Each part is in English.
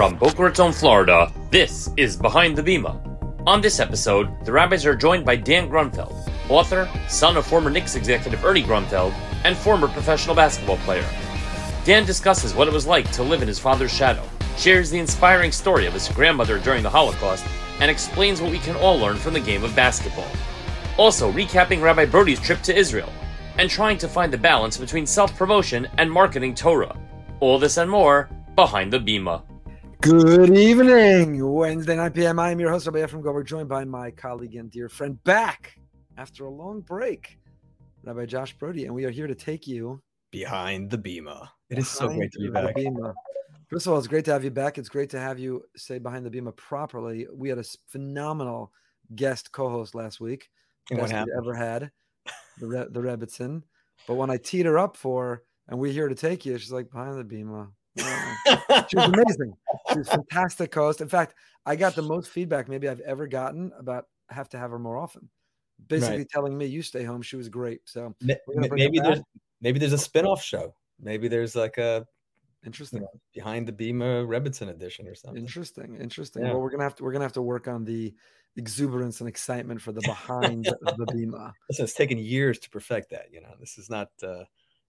From Boca Raton, Florida, this is Behind the Bema. On this episode, the rabbis are joined by Dan Grunfeld, author, son of former Knicks executive Ernie Grunfeld, and former professional basketball player. Dan discusses what it was like to live in his father's shadow, shares the inspiring story of his grandmother during the Holocaust, and explains what we can all learn from the game of basketball. Also, recapping Rabbi Brody's trip to Israel, and trying to find the balance between self promotion and marketing Torah. All this and more behind the Bema. Good evening. Wednesday 9 p.m. I am your host, Rabbi Efrem Goldberg, joined by my colleague and dear friend back after a long break, Rabbi Josh Brody, and we are here to take you behind the Bema. It is so great to be back. Bema. First of all, it's great to have you back. It's great to have you say behind the Bema properly. We had a phenomenal guest co-host last week. Best we'd ever had, the Re- the Rebbitzin. But when I teed her up for, and we're here to take you, she's like behind the Bema. Yeah. She was amazing. She was fantastic host. In fact, I got the most feedback maybe I've ever gotten about have to have her more often. Basically telling me you stay home. She was great. So Ma- We're gonna ma- bring her maybe there's maybe there's a spin-off show. Maybe there's like a you interesting. know, behind the Bema Rebbitzin edition or something. Interesting. Interesting. Yeah. Well, we're gonna have to we're gonna have to work on the exuberance and excitement for the behind the Bema. Listen, it's taken years to perfect that. You know, this is not uh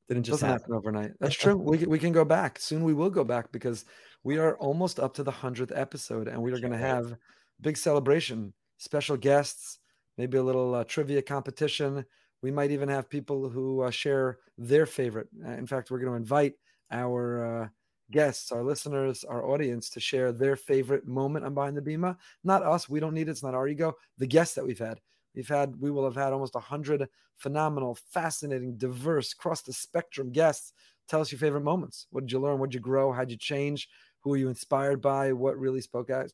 didn't just happen. happen overnight. That's true. We can- we can go back soon. We will go back because we are almost up to the hundredth episode, and we are going to have big celebration, special guests, maybe a little uh, trivia competition. We might even have people who uh, share their favorite. Uh, in fact, we're going to invite our uh, guests, our listeners, our audience to share their favorite moment on Behind the Bema. Not us. We don't need it. It's not our ego. The guests that we've had. We've had, we will have had almost 100 phenomenal, fascinating, diverse, across the spectrum guests. Tell us your favorite moments. What did you learn? What did you grow? How'd you change? Who are you inspired by? What really spoke out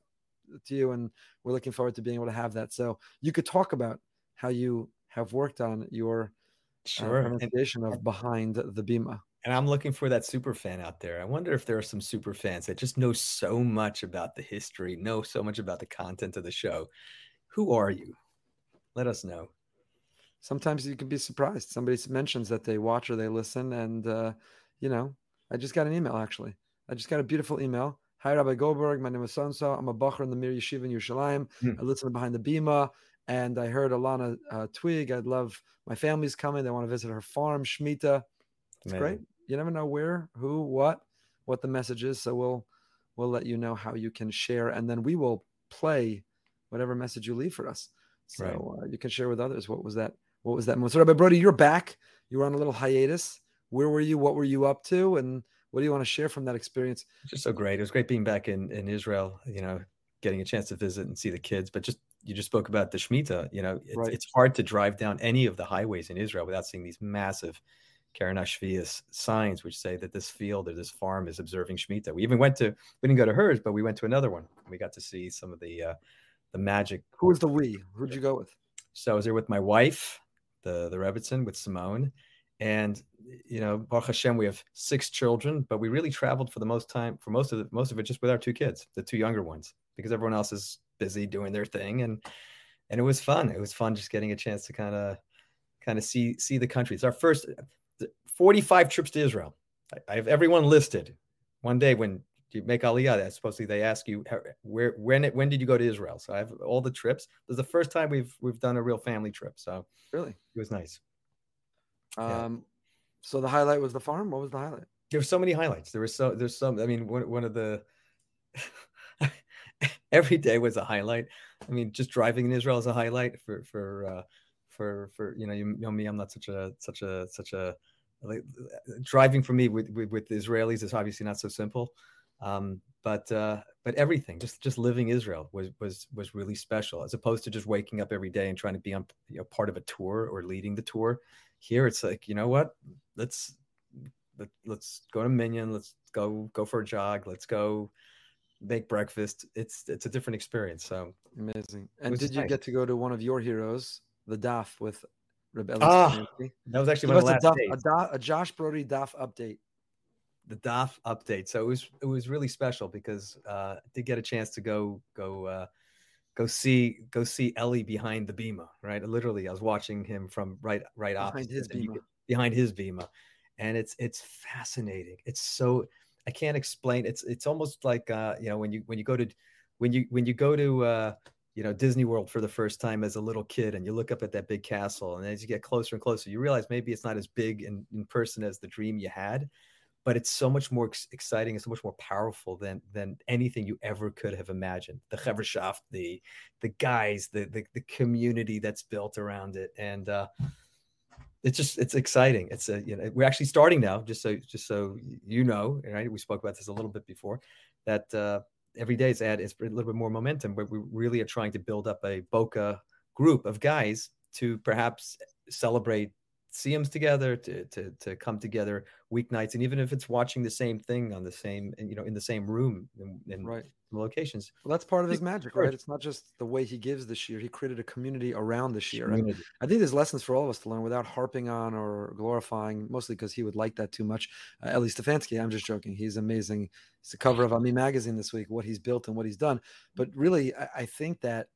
to you? And we're looking forward to being able to have that. So you could talk about how you have worked on your uh, Sure. And, pronunciation of behind the Bema. and I'm looking for that super fan out there. I wonder if there are some super fans that just know so much about the history, know so much about the content of the show. Who are you? Let us know. Sometimes you can be surprised. Somebody mentions that they watch or they listen. And, uh, you know, I just got an email actually. I just got a beautiful email. Hi, Rabbi Goldberg. My name is so. I'm a Bochur in the Mir Yeshiva in Yerushalayim. Hmm. I listen Behind the bima, and I heard Alana uh, Twig. I'd love my family's coming. They want to visit her farm, Shemitah. It's great. You never know where, who, what, what the message is. So we'll we'll let you know how you can share, and then we will play whatever message you leave for us. So Right. uh, you can share with others. What was that? What was that moment? So, Rabbi Brody, you're back. You were on a little hiatus. Where were you? What were you up to? And what do you want to share from that experience? just so great. It was great being back in in Israel. You know, getting a chance to visit and see the kids. But just you just spoke about the Shemitah. You know, it's, Right. it's hard to drive down any of the highways in Israel without seeing these massive Keren Hashviis signs which say that this field or this farm is observing Shemitah. We even went to we didn't go to hers, but we went to another one. We got to see some of the uh, the magic. Who was the we? Who'd you go with? So I was there with my wife, the the Rebbitzin, with Simone, and you know, Baruch Hashem, we have six children, but we really traveled for the most time, for most of the most of it, just with our two kids, the two younger ones, because everyone else is busy doing their thing, and and it was fun. It was fun just getting a chance to kind of kind of see see the country. It's our first forty five trips to Israel. I, I have everyone listed. One day when you make Aliyah, that's supposedly they ask you where when it, when did you go to Israel? So I have all the trips. This is the first time we've we've done a real family trip, so Really? it was nice. Um, Yeah. So the highlight was the farm. What was the highlight? There were so many highlights. There was so there's some. I mean, one one of the every day was a highlight. I mean, just driving in Israel is a highlight for for uh, for for you know you know me. I'm not such a such a such a like driving for me with with, with Israelis is obviously not so simple. Um, but uh, but everything, just just living Israel was was was really special, as opposed to just waking up every day and trying to be on you know, part of a tour or leading the tour. Here, it's like you know what, let's let, let's go to minyan, let's go go for a jog, let's go make breakfast. It's it's a different experience. So Amazing. And did you nice. get to go to one of your heroes, the DAF with Reb Eli? Ah, that was actually Give one of us the a, last DAF, days. a, Da- a Josh Brody DAF update. The DAF update. So it was it was really special because uh, I did get a chance to go go uh, go see go see Ellie behind the Bema. Right, literally, I was watching him from right right Behind opposite his Bema. could- behind his Bema, and it's it's fascinating. It's so I can't explain. It's it's almost like uh, you know when you when you go to when you when you go to uh, you know Disney World for the first time as a little kid, and you look up at that big castle, and as you get closer and closer, you realize maybe it's not as big in, in person as the dream you had, but it's so much more exciting and so much more powerful than than anything you ever could have imagined. The Geverschaft, the the guys, the, the the community that's built around it, and uh, it's just it's exciting. It's a you know we're actually starting now. Just so just so you know, right? We spoke about this a little bit before that. Uh, every day is add is a little bit more momentum, but we really are trying to build up a Boca group of guys to perhaps celebrate Siyums together to, to to come together weeknights and even if it's watching the same thing on the same you know in the same room in, in right. locations well that's part of his magic right? it's not just the way he gives this year he created a community around this year i think there's lessons for all of us to learn without harping on or glorifying mostly because he would like that too much. Uh, Eli Stefansky i'm just joking he's amazing. It's the cover of ami magazine this week what he's built and what he's done. But really i, I think that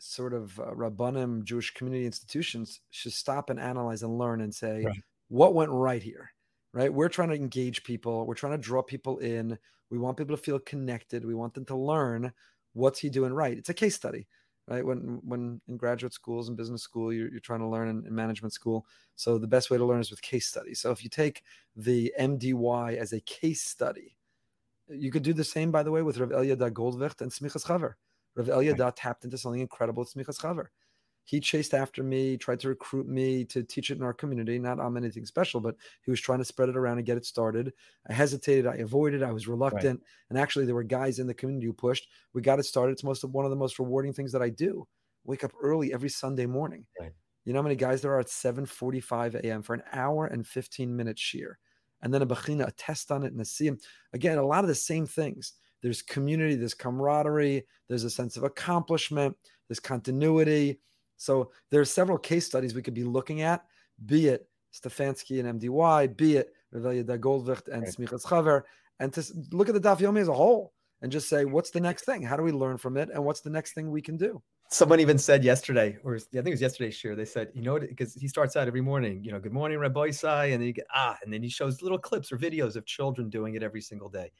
sort of uh, rabbanim Jewish community institutions should stop and analyze and learn and say right. what went right here. Right, we're trying to engage people. We're trying to draw people in. We want people to feel connected. We want them to learn what's he doing right. It's a case study, right? When when in graduate schools and business school, you're, you're trying to learn in, in management school. So the best way to learn is with case studies. So if you take the MDY as a case study, you could do the same, by the way, with Rav Elyada Goldwicht and Smichas Chaver. Rav Elyada right. tapped into something incredible. It's Smichas Chaver. He chased after me, tried to recruit me to teach it in our community. Not on anything special, but he was trying to spread it around and get it started. I hesitated, I avoided, I was reluctant, right. and actually there were guys in the community who pushed. We got it started. It's most of one of the most rewarding things that I do. Wake up early every Sunday morning. Right. You know how many guys there are at 7:45 a.m. for an hour and 15 minutes shiur, and then a bechina, a test on it, and a siyum. Again, a lot of the same things there's community, there's camaraderie, there's a sense of accomplishment, there's continuity. So there are several case studies we could be looking at, be it Stefansky and MDY, be it Rav Elyada Goldwicht and right. Smichas Chaver, and to look at the Daf Yomi as a whole and just say, what's the next thing? How do we learn from it? And what's the next thing we can do? Someone even said yesterday, or I think it was yesterday's shiur, they said, you know because he starts out every morning, you know, good morning, Rabbosai, and then you get, ah, and then he shows little clips or videos of children doing it every single day.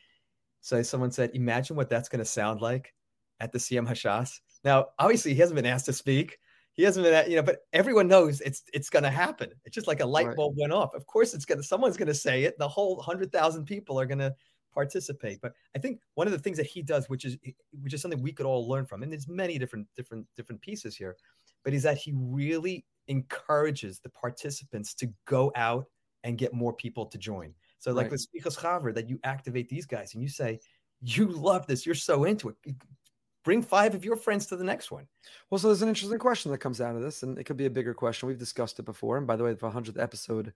So someone said, imagine what that's going to sound like at the Siyum Hashas. Now, obviously, he hasn't been asked to speak. He hasn't been, you know, but everyone knows it's it's going to happen. It's just like a light bulb went off. Of course, it's going to. Someone's going to say it. The whole hundred thousand people are going to participate. But I think one of the things that he does, which is which is something we could all learn from, and there's many different different different pieces here, but is that he really encourages the participants to go out and get more people to join. So like right. with Smichas Chaver, that you activate these guys and you say, you love this, you're so into it. Bring five of your friends to the next one. Well, so there's an interesting question that comes out of this, and it could be a bigger question. We've discussed it before. And by the way, the 100th episode,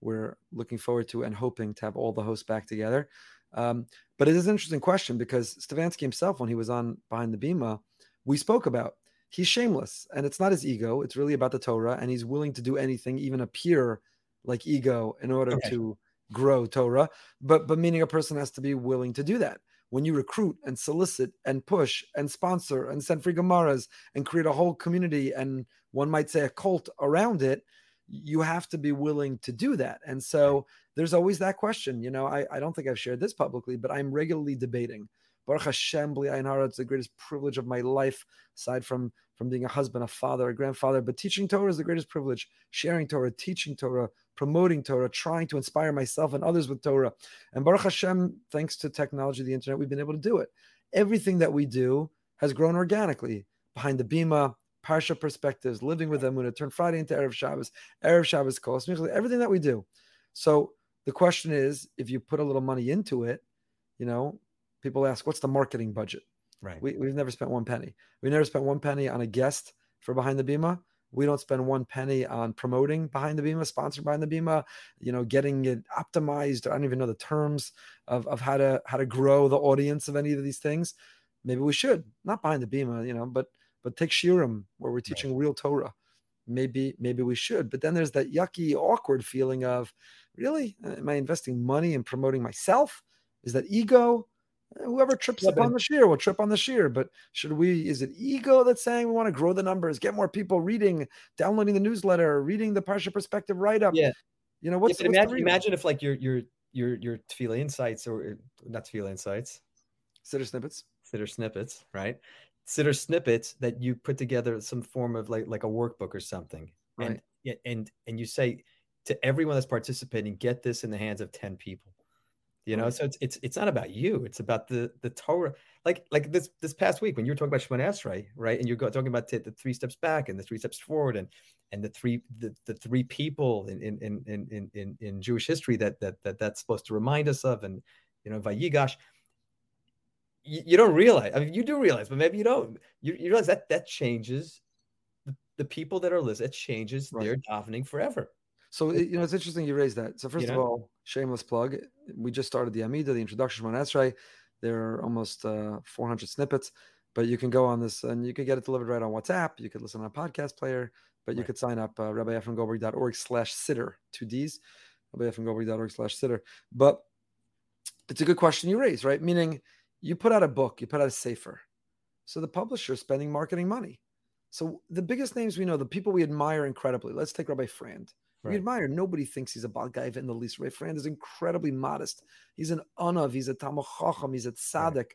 we're looking forward to and hoping to have all the hosts back together. Um, but it is an interesting question because Stefansky himself, when he was on Behind the Bima, we spoke about he's shameless and it's not his ego. It's really about the Torah, and he's willing to do anything, even appear like ego, in order okay. to grow Torah, but but meaning a person has to be willing to do that. When you recruit and solicit and push and sponsor and send free Gemaras and create a whole community and one might say a cult around it, you have to be willing to do that. And so there's always that question. You know, I, I don't think I've shared this publicly, but I'm regularly debating. Baruch Hashem, Bli it's the greatest privilege of my life, aside from from being a husband, a father, a grandfather. But teaching Torah is the greatest privilege. Sharing Torah, teaching Torah, promoting Torah, trying to inspire myself and others with Torah. And Baruch Hashem, thanks to technology, the internet, we've been able to do it. Everything that we do has grown organically. Behind the Bima, Parsha perspectives, living with Emunah, turn Friday into Erev Shabbos, Erev Shabbos calls, everything that we do. So the question is, if you put a little money into it, you know, people ask, what's the marketing budget? Right. We, we've never spent one penny. We never spent one penny on a guest for Behind the Bima. We don't spend one penny on promoting Behind the Bima, sponsored Behind the Bima, you know, getting it optimized. I don't even know the terms of, of how to how to grow the audience of any of these things. Maybe we should, not Behind the Bima, you know, but but take Shiurim where we're teaching right. real Torah. Maybe maybe we should. But then there's that yucky, awkward feeling of, really, am I investing money in promoting myself? Is that ego? Whoever trips yeah, up on the shiur will trip on the shiur. But should we? Is it ego that's saying we want to grow the numbers, get more people reading, downloading the newsletter, reading the Parsha Perspective write up? Yeah. You know what's, yeah, what's imagine, imagine if like you're you're your your Tefillah insights or not Tefillah insights, Siddur snippets. Siddur snippets, right? Siddur snippets that you put together some form of like like a workbook or something, Right. and and and you say to everyone that's participating, get this in the hands of ten people. You know, Right. so it's it's it's not about you; it's about the the Torah. Like like this this past week when you were talking about Shemona Esrei, right? And you're talking about the, the three steps back and the three steps forward, and and the three the, the three people in in in in in in Jewish history that that that that's supposed to remind us of, and you know, Vayigash. You, you don't realize. I mean, you do realize, but maybe you don't. You, you realize that that changes the, the people that are listening. It changes Right. their davening forever. So it- you know, it's interesting you raised that. So first You of all, shameless plug. We just started the Amida, the introduction Shemona Esrei. There are almost uh, 400 snippets, but you can go on this and you can get it delivered right on WhatsApp. You could listen on a podcast player, but you Right. could sign up uh, rabbiefremgoldberg.org slash siddur, two Ds, rabbiefremgoldberg.org slash siddur. But it's a good question you raise, right? Meaning you put out a book, you put out a sefer. So the publisher is spending marketing money. So the biggest names we know, the people we admire incredibly. Let's take Rabbi Frand. We Right. admire. Nobody thinks he's a bad guy in the least. Rabbi Frand is incredibly modest. He's an anav. He's a talmud chacham. He's a tzaddik.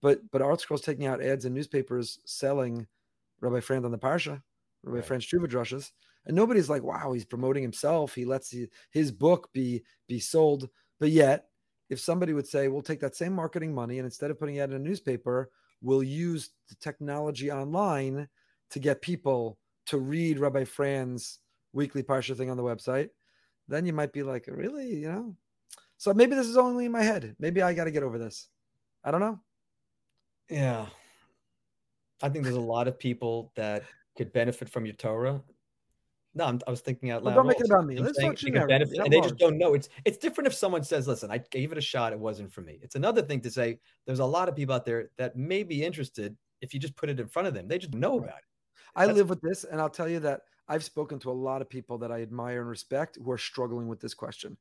But but Art Scroll's taking out ads in newspapers selling Rabbi Frand on the parsha, Rabbi Right. Drushes, and nobody's like, wow, he's promoting himself. He lets he, his book be be sold. But yet, if somebody would say, we'll take that same marketing money and instead of putting it in a newspaper, we'll use the technology online to get people to read Rabbi Frand's weekly parsha thing on the website, then you might be like, really, you know? So maybe this is only in my head. Maybe I got to get over this. I don't know. Yeah. I think there's a lot of people that could benefit from your Torah. No, I'm, I was thinking out Well, don't make it about me. Let's talk they could benefit, and they just don't know. It's it's different if someone says, "Listen, I gave it a shot. It wasn't for me." It's another thing to say. There's a lot of people out there that may be interested if you just put it in front of them. They just know about it. I That's- live with this, and I'll tell you that I've spoken to a lot of people that I admire and respect who are struggling with this question.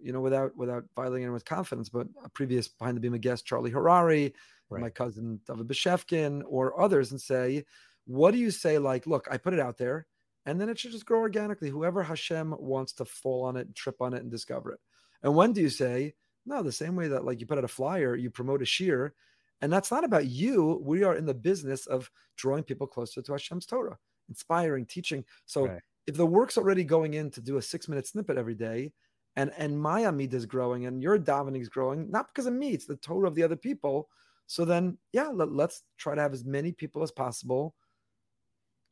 You know, without without violating anyone's confidence, but a previous behind the beam guest, Charlie Harary, Right. my cousin David Bashevkin, or others, and say, what do you say? Like, look, I put it out there, and then it should just grow organically. Whoever Hashem wants to fall on it, trip on it, and discover it. And when do you say, no, the same way that like you put out a flyer, you promote a shiur, and that's not about you. We are in the business of drawing people closer to Hashem's Torah, inspiring, teaching. So Right. if the work's already going in to do a six minute snippet every day, and and my amid is growing and your davening is growing, not because of me, it's the Torah of the other people. So then, yeah, let, us try to have as many people as possible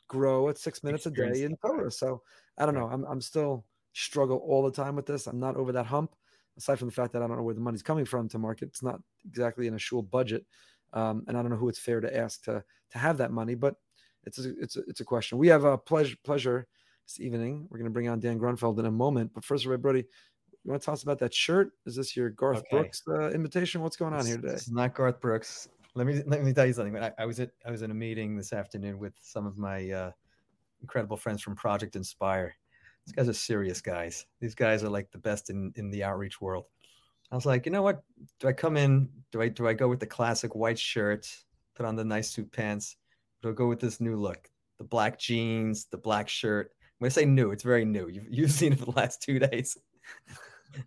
grow at six minutes a day in. Torah. So I don't know. I'm I'm still struggle all the time with this. I'm not over that hump. Aside from the fact that I don't know where the money's coming from to market, it's not exactly in a shul budget, um, and I don't know who it's fair to ask to to have that money. But it's a, it's a, it's a question. We have a pleasure pleasure this evening. We're going to bring on Dan Grunfeld in a moment. But first, Ray Brody, you want to tell us about that shirt? Is this your Garth Okay. Brooks uh, invitation? What's going on here today? Is not Garth Brooks. Let me let me tell you something. I, I was at I was in a meeting this afternoon with some of my uh, incredible friends from Project Inspire. These guys are serious guys. These guys are like the best in in the outreach world. I was like, you know what? Do I come in? Do I do I go with the classic white shirt, put on the nice suit pants? I go with this new look? The black jeans, the black shirt. When I say new, it's very new. You've, you've seen it for the last two days. so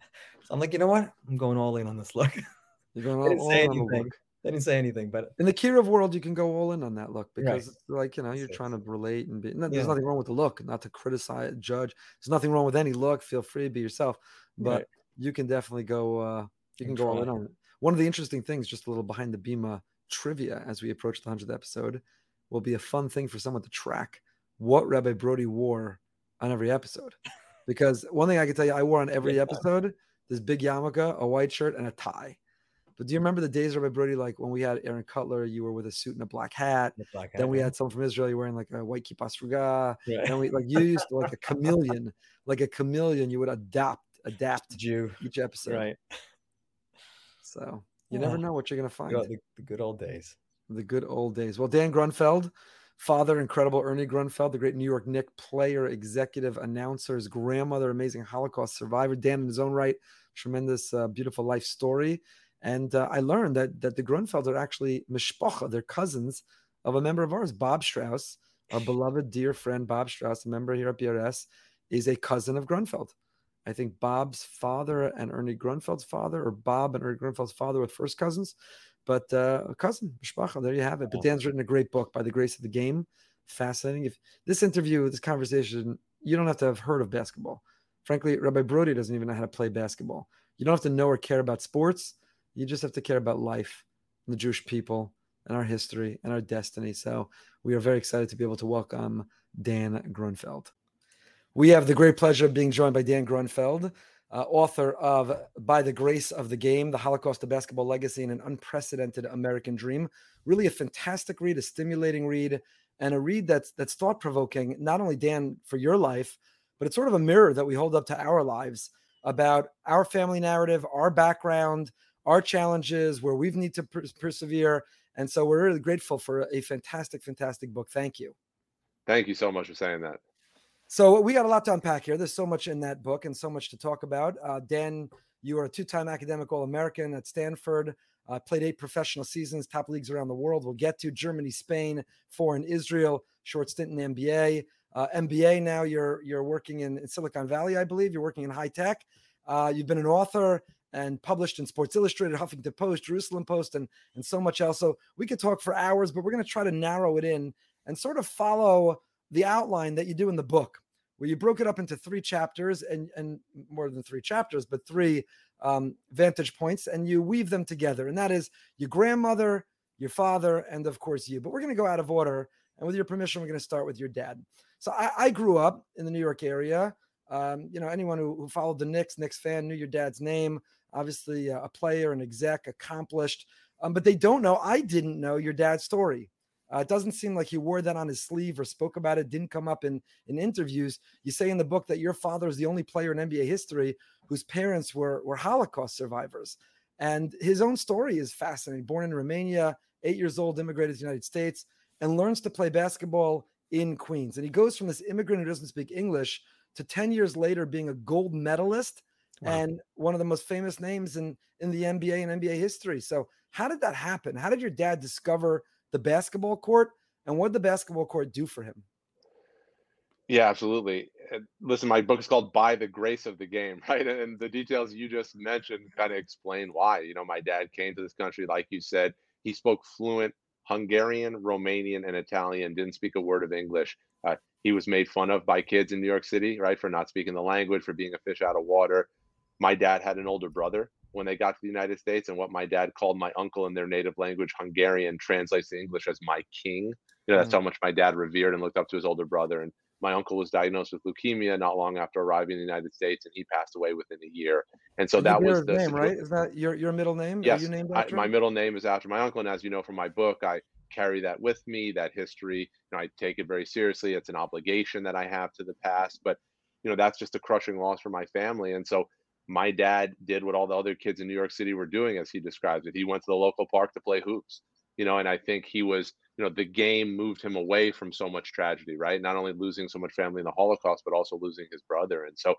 I'm like, you know what? I'm going all in on this look. You're going They didn't all, say all on the anything. look. They didn't say anything, but In the Kiruv world, you can go all in on that look because Right. it's like you know you're trying to relate and be. No, Yeah. There's nothing wrong with the look. Not to criticize, judge. There's nothing wrong with any look. Feel free to be yourself, but Right. you can definitely go. uh You can go all in on it. One of the interesting things, just a little behind the Bema trivia as we approach the hundredth episode, will be a fun thing for someone to track what Rabbi Brody wore on every episode. Because one thing I can tell you, I wore on every episode this big yarmulke, a white shirt, and a tie. But do you remember the days, of Rabbi Brody, like when we had Aaron Cutler, you were with a suit and a black hat. black Then we had someone from Israel, you wearing like a white kippah yeah. And we like you used to like a chameleon, like a chameleon. You would adapt, adapt Jew, each episode. right? So you never know what you're gonna find. The, the good old days. The good old days. Well, Dan Grunfeld, father, incredible Ernie Grunfeld, the great New York Nick player, executive announcer, his grandmother, amazing Holocaust survivor. Dan, in his own right, tremendous, uh, beautiful life story. And uh, I learned that that the Grunfelds are actually mishpacha, they're cousins of a member of ours, Bob Strauss, our beloved dear friend Bob Strauss, a member here at BRS, is a cousin of Grunfeld. I think Bob's father and Ernie Grunfeld's father, or Bob and Ernie Grunfeld's father were first cousins. But uh, a cousin, Mishpacha, there you have it. But Dan's written a great book by the grace of the game. Fascinating. If this interview, this conversation, you don't have to have heard of basketball. Frankly, Rabbi Brody doesn't even know how to play basketball. You don't have to know or care about sports. You just have to care about life and the Jewish people and our history and our destiny. So we are very excited to be able to welcome Dan Grunfeld. We have the great pleasure of being joined by Dan Grunfeld, uh, author of By the Grace of the Game, The Holocaust of Basketball Legacy and an Unprecedented American Dream. Really a fantastic read, a stimulating read, and a read that's that's thought provoking, not only Dan for your life, but it's sort of a mirror that we hold up to our lives about our family narrative, our background, our challenges, where we need to per- persevere. And so we're really grateful for a fantastic, fantastic book. Thank you. Thank you so much for saying that. So we got a lot to unpack here. There's so much in that book and so much to talk about. Uh, Dan, you are a two-time academic All-American at Stanford. Uh, played eight professional seasons, top leagues around the world. We'll get to Germany, Spain, four in Israel. Short stint in NBA. Uh, MBA now. You're you're working in, in, Silicon Valley, I believe. You're working in high tech. Uh, you've been an author and published in Sports Illustrated, Huffington Post, Jerusalem Post, and and so much else. So we could talk for hours, but we're going to try to narrow it in and sort of follow the outline that you do in the book, where you broke it up into three chapters and, and more than three chapters, but three um, vantage points, and you weave them together. And that is your grandmother, your father, and of course you. But we're going to go out of order. And with your permission, we're going to start with your dad. So I, I grew up in the New York area. Um, you know, anyone who, who, followed the Knicks, Knicks fan, knew your dad's name. Obviously, uh, a player, an exec, accomplished. Um, but they don't know. I didn't know your dad's story. Uh, it doesn't seem like he wore that on his sleeve or spoke about it, didn't come up in, in interviews. You say in the book that your father is the only player in NBA history whose parents were, were Holocaust survivors. And his own story is fascinating. Born in Romania, eight years old, immigrated to the United States, and learns to play basketball in Queens. And he goes from this immigrant who doesn't speak English to 10 years later being a gold medalist wow. and one of the most famous names in, in the NBA and NBA history. So, how did that happen? How did your dad discover the basketball court, and what did the basketball court do for him? Yeah, absolutely. Listen, my book is called By the Grace of the Game, right? And the details you just mentioned kind of explain why. You know, my dad came to this country, like you said, he spoke fluent Hungarian, Romanian, and Italian, didn't speak a word of English. Uh, he was made fun of by kids in New York City, right, for not speaking the language, for being a fish out of water. My dad had an older brother when they got to the United States, and what my dad called my uncle in their native language, Hungarian, translates to English as my king. You know, that's mm. how much my dad revered and looked up to his older brother. And my uncle was diagnosed with leukemia not long after arriving in the United States, and he passed away within a year. And so that was the name, right? Is that your your middle name? Yes, you named I, my middle name is after my uncle, and as you know from my book, I carry that with me. That history, you know, I take it very seriously. It's an obligation that I have to the past, but you know, that's just a crushing loss for my family. And so my dad did what all the other kids in New York City were doing, as he describes it. He went to the local park to play hoops, you know, and I think he was, you know, the game moved him away from so much tragedy, right? Not only losing so much family in the Holocaust, but also losing his brother. And so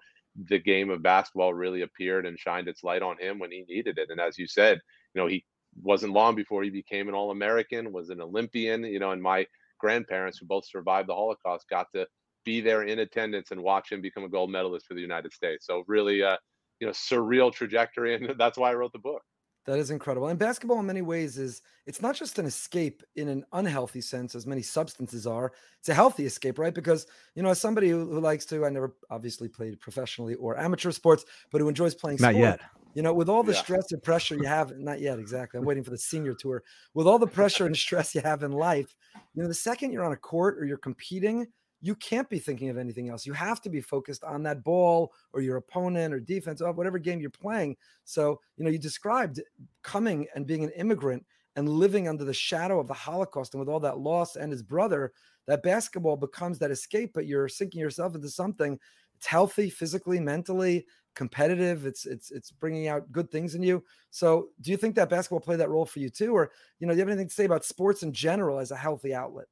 the game of basketball really appeared and shined its light on him when he needed it. And as you said, you know, he wasn't long before he became an All American, was an Olympian, you know, and my grandparents, who both survived the Holocaust, got to be there in attendance and watch him become a gold medalist for the United States. So really, uh, you know surreal trajectory and that's why i wrote the book. That is incredible and basketball in many ways is it's not just an escape in an unhealthy sense as many substances are it's a healthy escape right? Because you know as somebody who, who likes to i never obviously played professionally or amateur sports but who enjoys playing not sport, yet. you know with all the yeah. stress and pressure you have not yet exactly i'm waiting for the senior tour with all the pressure and stress you have in life you know the second you're on a court or you're competing you can't be thinking of anything else. You have to be focused on that ball or your opponent or defense or whatever game you're playing. So, you know, you described coming and being an immigrant and living under the shadow of the Holocaust and with all that loss and his brother, that basketball becomes that escape, but you're sinking yourself into something. It's healthy, physically, mentally, competitive. It's it's it's bringing out good things in you. So, do you think that basketball played that role for you too, or you know, do you have anything to say about sports in general as a healthy outlet?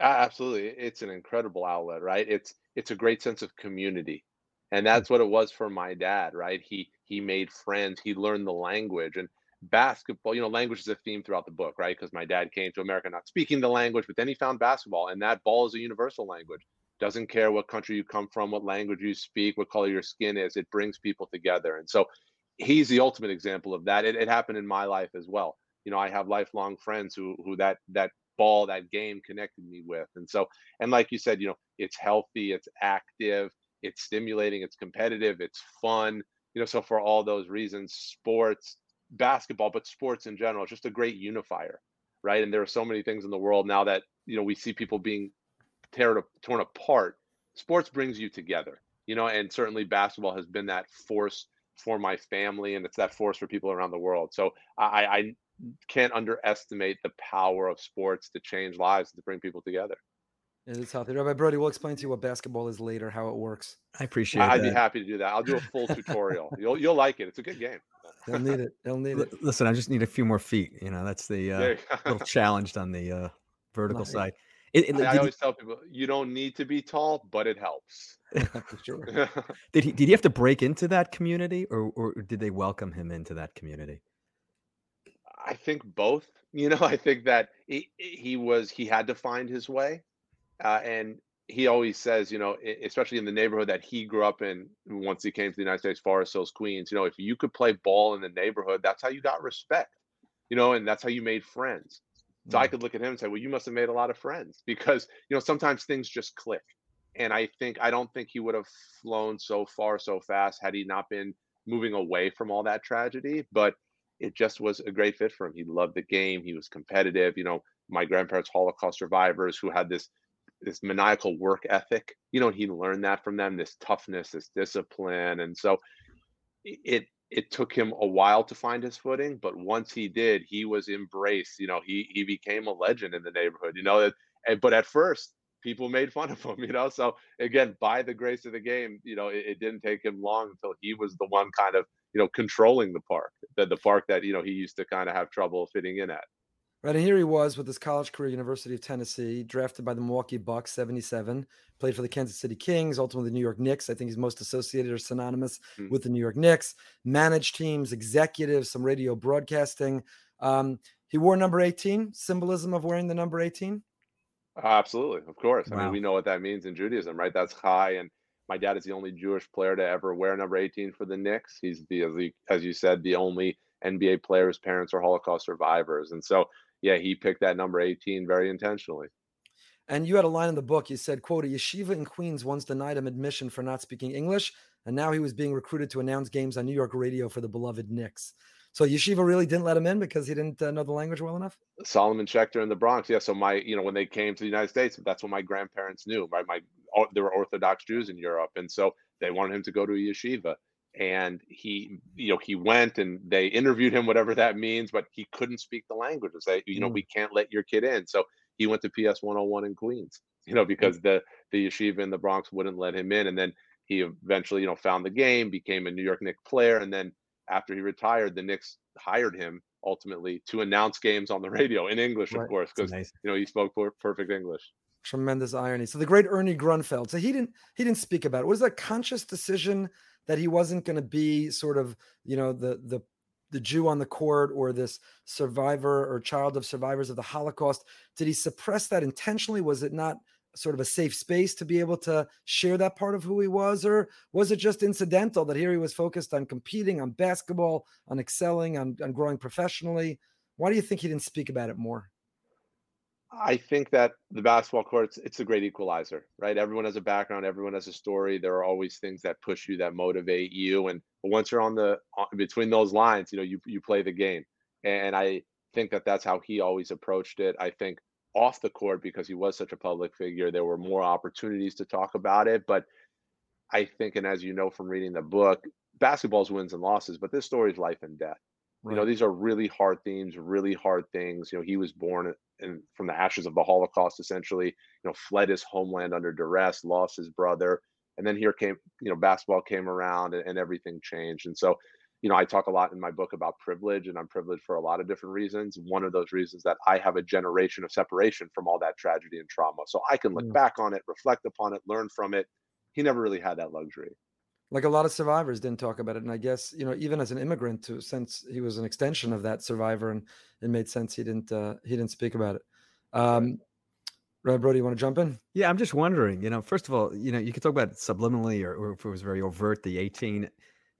Absolutely. It's an incredible outlet, right? It's it's a great sense of community. And mm. that's what it was for my dad, right? He he made friends, he learned the language and basketball, you know, language is a theme throughout the book, right? Because my dad came to America not speaking the language, but then he found basketball and that ball is a universal language. doesn't care what country you come from, what language you speak, what color your skin is. It brings people together. And so he's the ultimate example of that. It, it happened in my life as well. You know, I have lifelong friends who who that that ball, that game connected me with. And so, and like you said, you know, it's healthy, it's active, it's stimulating, it's competitive, it's fun. You know, so for all those reasons, sports, basketball, but sports in general, just a great unifier, right? And there are so many things in the world now that you know we see people being tear, torn apart. Sports brings you together, you know, and certainly basketball has been that force for my family, and it's that force for people around the world. So I, I can't underestimate the power of sports to change lives to bring people together. It is healthy. Rabbi Brody, we'll explain to you what basketball is later, how it works. I appreciate it. I'd that. be happy to do that. I'll do a full tutorial. You'll you'll like it. It's a good game. They'll need it. They'll need it. Listen, I just need a few more feet. You know, that's the uh, little challenged on the uh, vertical Nice. side. It, it- I, I did, always tell people you don't need to be tall, but it helps. Sure. did he did he have to break into that community, or or did they welcome him into that community? I think both. You know, I think that he, he was he had to find his way, uh, and he always says, you know, especially in the neighborhood that he grew up in, once he came to the United States, Forest Hills, Queens. You know, if you could play ball in the neighborhood, that's how you got respect. You know, and that's how you made friends. So I could look at him and say, well, you must have made a lot of friends because you know sometimes things just click. And I think I don't think he would have flown so far so fast had he not been moving away from all that tragedy. But it just was a great fit for him. He loved the game. He was competitive. You know, my grandparents, Holocaust survivors, who had this this maniacal work ethic. You know, he learned that from them. This toughness, this discipline, and so it it took him a while to find his footing. But once he did, he was embraced. You know, he he became a legend in the neighborhood. You know, and, but at first people made fun of him. You know, so again, by the grace of the game, you know, it, it didn't take him long until he was the one kind of you know controlling the park, the the park that you know he used to kind of have trouble fitting in at. Right, and here he was with his college career, University of Tennessee, drafted by the Milwaukee Bucks, 77, played for the Kansas City Kings, ultimately the New York Knicks. I think he's most associated or synonymous Mm. with the New York Knicks, managed teams, executives, some radio broadcasting. Um, he wore number 18, symbolism of wearing the number 18. Absolutely, of course. I mean, we know what that means in Judaism, right? That's high, and my dad is the only Jewish player to ever wear number 18 for the Knicks. He's the, as you, said, the only NBA player whose parents are Holocaust survivors, and so yeah, he picked that number 18 very intentionally. And you had a line in the book. You said, quote, a yeshiva in Queens once denied him admission for not speaking English. And now he was being recruited to announce games on New York radio for the beloved Knicks. So yeshiva really didn't let him in because he didn't uh, know the language well enough? Solomon Schechter in the Bronx. Yeah, so my, you know, when they came to the United States, that's what my grandparents knew. Right, my oh, there were Orthodox Jews in Europe, and so they wanted him to go to a yeshiva. And he, you know, he went and they interviewed him, whatever that means, but he couldn't speak the language. And say, you know, Mm. we can't let your kid in. So he went to PS 101 in Queens, you know, because the the yeshiva in the Bronx wouldn't let him in. And then he eventually, you know, found the game, became a New York Knicks player, and then after he retired, the Knicks hired him ultimately to announce games on the radio in English, Right. of course, because you know he spoke perfect English. Tremendous irony. So the great Ernie Grunfeld. So he didn't he didn't speak about it. Was that a conscious decision that he wasn't going to be sort of, you know, the the the Jew on the court or this survivor or child of survivors of the Holocaust? Did he suppress that intentionally? Was it not sort of a safe space to be able to share that part of who he was? Or was it just incidental that here he was focused on competing, on basketball, on excelling, on, on growing professionally? Why do you think he didn't speak about it more? I think that the basketball courts, it's a great equalizer, right? Everyone has a background, everyone has a story. There are always things that push you, that motivate you, and once you're on the between those lines, you know, you you play the game, and I think that that's how he always approached it. I think off the court because he was such a public figure, there were more opportunities to talk about it, but I think, and as you know from reading the book, basketball's wins and losses, but this story is life and death. You know, these are really hard themes, really hard things. You know, he was born in, from the ashes of the Holocaust, essentially. You know, fled his homeland under duress, lost his brother, and then here came, you know, basketball came around and, and everything changed. And so, you know, I talk a lot in my book about privilege, and I'm privileged for a lot of different reasons. One of those reasons that I have a generation of separation from all that tragedy and trauma, so I can look Mm. back on it, reflect upon it, learn from it. He never really had that luxury. like a lot of survivors didn't talk about it and i guess you know even as an immigrant to since he was an extension of that survivor and it made sense he didn't uh, he didn't speak about it um Right, Brody, you want to jump in? Yeah, I'm just wondering. You know, first of all, you know, you could talk about subliminally or, or if it was very overt, the 18.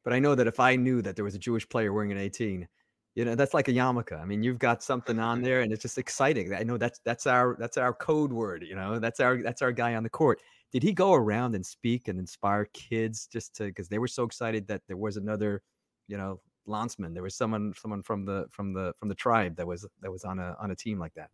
But I know that if I knew that there was a Jewish player wearing an 18, you know, that's like a yarmulke. I mean, you've got something on there, and it's just exciting. I know that's that's our that's our code word. You know, that's our that's our guy on the court. Did he go around and speak and inspire kids just to because they were so excited that there was another, you know, Landsman. There was someone someone from the from the from the tribe that was that was on a on a team like that.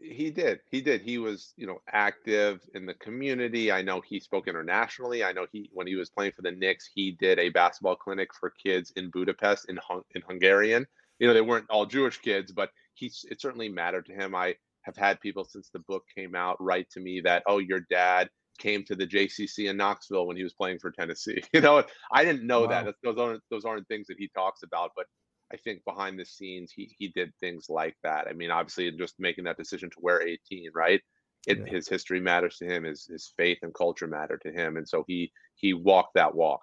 He did. He did. He was, you know, active in the community. I know he spoke internationally. I know he, when he was playing for the Knicks, he did a basketball clinic for kids in Budapest in Hung- in Hungarian. You know, they weren't all Jewish kids, but he it certainly mattered to him. I have had people since the book came out write to me that, oh, your dad came to the JCC in Knoxville when he was playing for Tennessee. You know, I didn't know wow. that. Those aren't those aren't things that he talks about, but I think behind the scenes he he did things like that. I mean, obviously, just making that decision to wear 18, right? It, yeah. His history matters to him. His his faith and culture matter to him, and so he he walked that walk.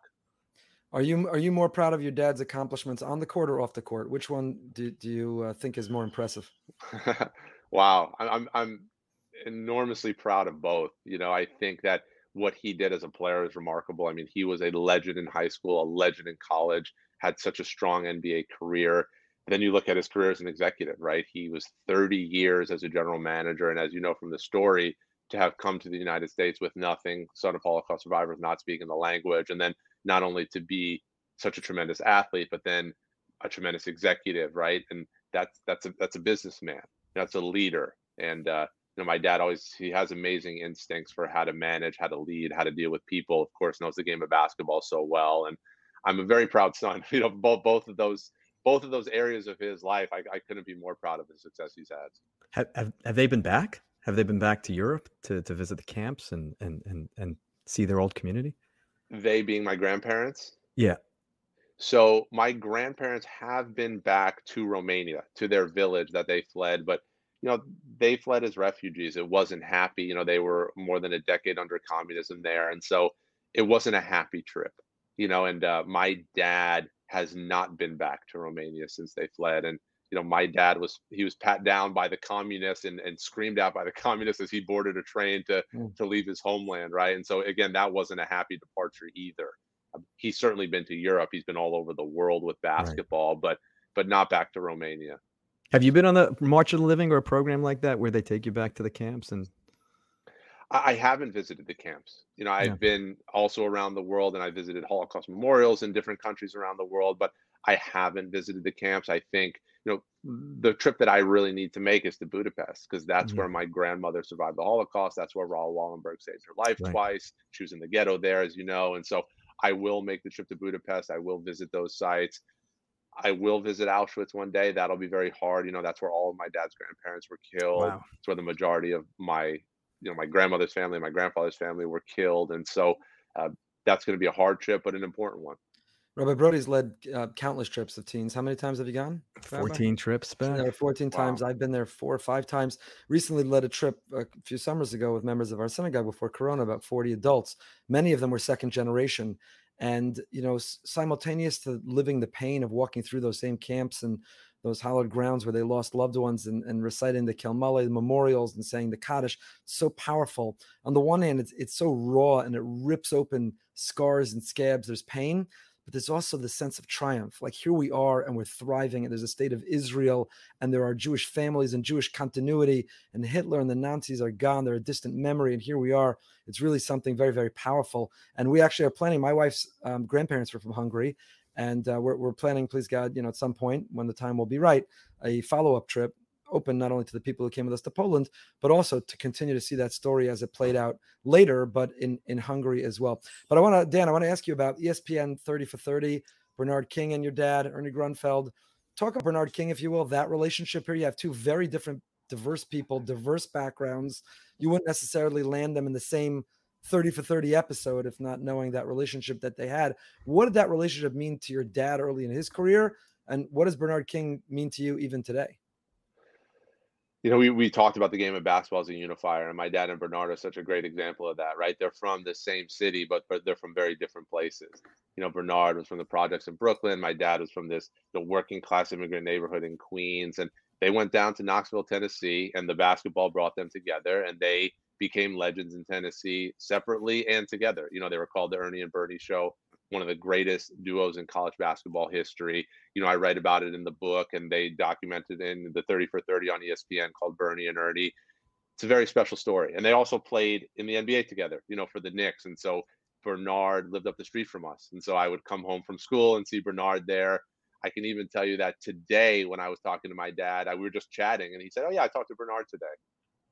Are you are you more proud of your dad's accomplishments on the court or off the court? Which one do, do you uh, think is more impressive? wow, I'm I'm enormously proud of both. You know, I think that what he did as a player is remarkable. I mean, he was a legend in high school, a legend in college had such a strong NBA career. Then you look at his career as an executive, right? He was 30 years as a general manager. And as you know from the story, to have come to the United States with nothing, son of Holocaust survivors, not speaking the language, and then not only to be such a tremendous athlete, but then a tremendous executive, right? And that's that's a that's a businessman. That's a leader. And uh, you know, my dad always he has amazing instincts for how to manage, how to lead, how to deal with people. Of course, knows the game of basketball so well. And I'm a very proud son. You know, both both of those both of those areas of his life, I, I couldn't be more proud of the success he's had. Have, have, have they been back? Have they been back to Europe to, to visit the camps and, and and and see their old community? They being my grandparents. Yeah. So my grandparents have been back to Romania, to their village that they fled, but you know, they fled as refugees. It wasn't happy. You know, they were more than a decade under communism there. And so it wasn't a happy trip you know, and uh, my dad has not been back to Romania since they fled. And, you know, my dad was, he was pat down by the communists and, and screamed out by the communists as he boarded a train to, mm. to leave his homeland. Right. And so, again, that wasn't a happy departure either. Um, he's certainly been to Europe. He's been all over the world with basketball, right. but, but not back to Romania. Have you been on the March of the Living or a program like that where they take you back to the camps and I haven't visited the camps. You know, I've yeah. been also around the world and I visited Holocaust memorials in different countries around the world, but I haven't visited the camps. I think, you know, the trip that I really need to make is to Budapest because that's mm-hmm. where my grandmother survived the Holocaust. That's where Raoul Wallenberg saved her life right. twice. She was in the ghetto there, as you know. And so I will make the trip to Budapest. I will visit those sites. I will visit Auschwitz one day. That'll be very hard. You know, that's where all of my dad's grandparents were killed. Wow. It's where the majority of my you know my grandmother's family, and my grandfather's family were killed, and so uh, that's going to be a hard trip, but an important one. Rabbi Brody's led uh, countless trips of teens. How many times have you gone? 14 trips back. 14 wow. times. I've been there four or five times. Recently led a trip a few summers ago with members of our synagogue before Corona, about 40 adults. Many of them were second generation. And, you know, simultaneous to living the pain of walking through those same camps and those hallowed grounds where they lost loved ones and, and reciting the Kel Malei, the memorials and saying the Kaddish, so powerful. On the one hand, it's, it's so raw and it rips open scars and scabs. There's pain, but there's also the sense of triumph. Like here we are and we're thriving, and there's a state of Israel, and there are Jewish families and Jewish continuity, and Hitler and the Nazis are gone. They're a distant memory, and here we are. It's really something very, very powerful. And we actually are planning. My wife's um, grandparents were from Hungary, and uh, we're, we're planning please god you know at some point when the time will be right a follow-up trip open not only to the people who came with us to poland but also to continue to see that story as it played out later but in in hungary as well. But i want to dan i want to ask you about espn 30 for 30 bernard king and your dad ernie grunfeld. Talk about bernard king if you will that relationship here. You have two very different diverse people diverse backgrounds. You wouldn't necessarily land them in the same 30 for 30 episode if not knowing that relationship that they had. What did that relationship mean to your dad early in his career? And what does Bernard King mean to you even today? You know, we, we talked about the game of basketball as a unifier, and my dad and Bernard are such a great example of that, right? They're from the same city, but, but they're from very different places. You know, Bernard was from the projects in Brooklyn. My dad was from this the working class immigrant neighborhood in Queens. And they went down to Knoxville, Tennessee, and the basketball brought them together, and they became legends in Tennessee separately and together. You know, they were called the Ernie and Bernie Show, one of the greatest duos in college basketball history. You know, I write about it in the book, and they documented in the 30 for 30 on ESPN called Bernie and Ernie. It's a very special story. And they also played in the NBA together, you know, for the Knicks. And so Bernard lived up the street from us. And so I would come home from school and see Bernard there. I can even tell you that today, when I was talking to my dad, I, we were just chatting, and he said, "Oh yeah, I talked to Bernard today."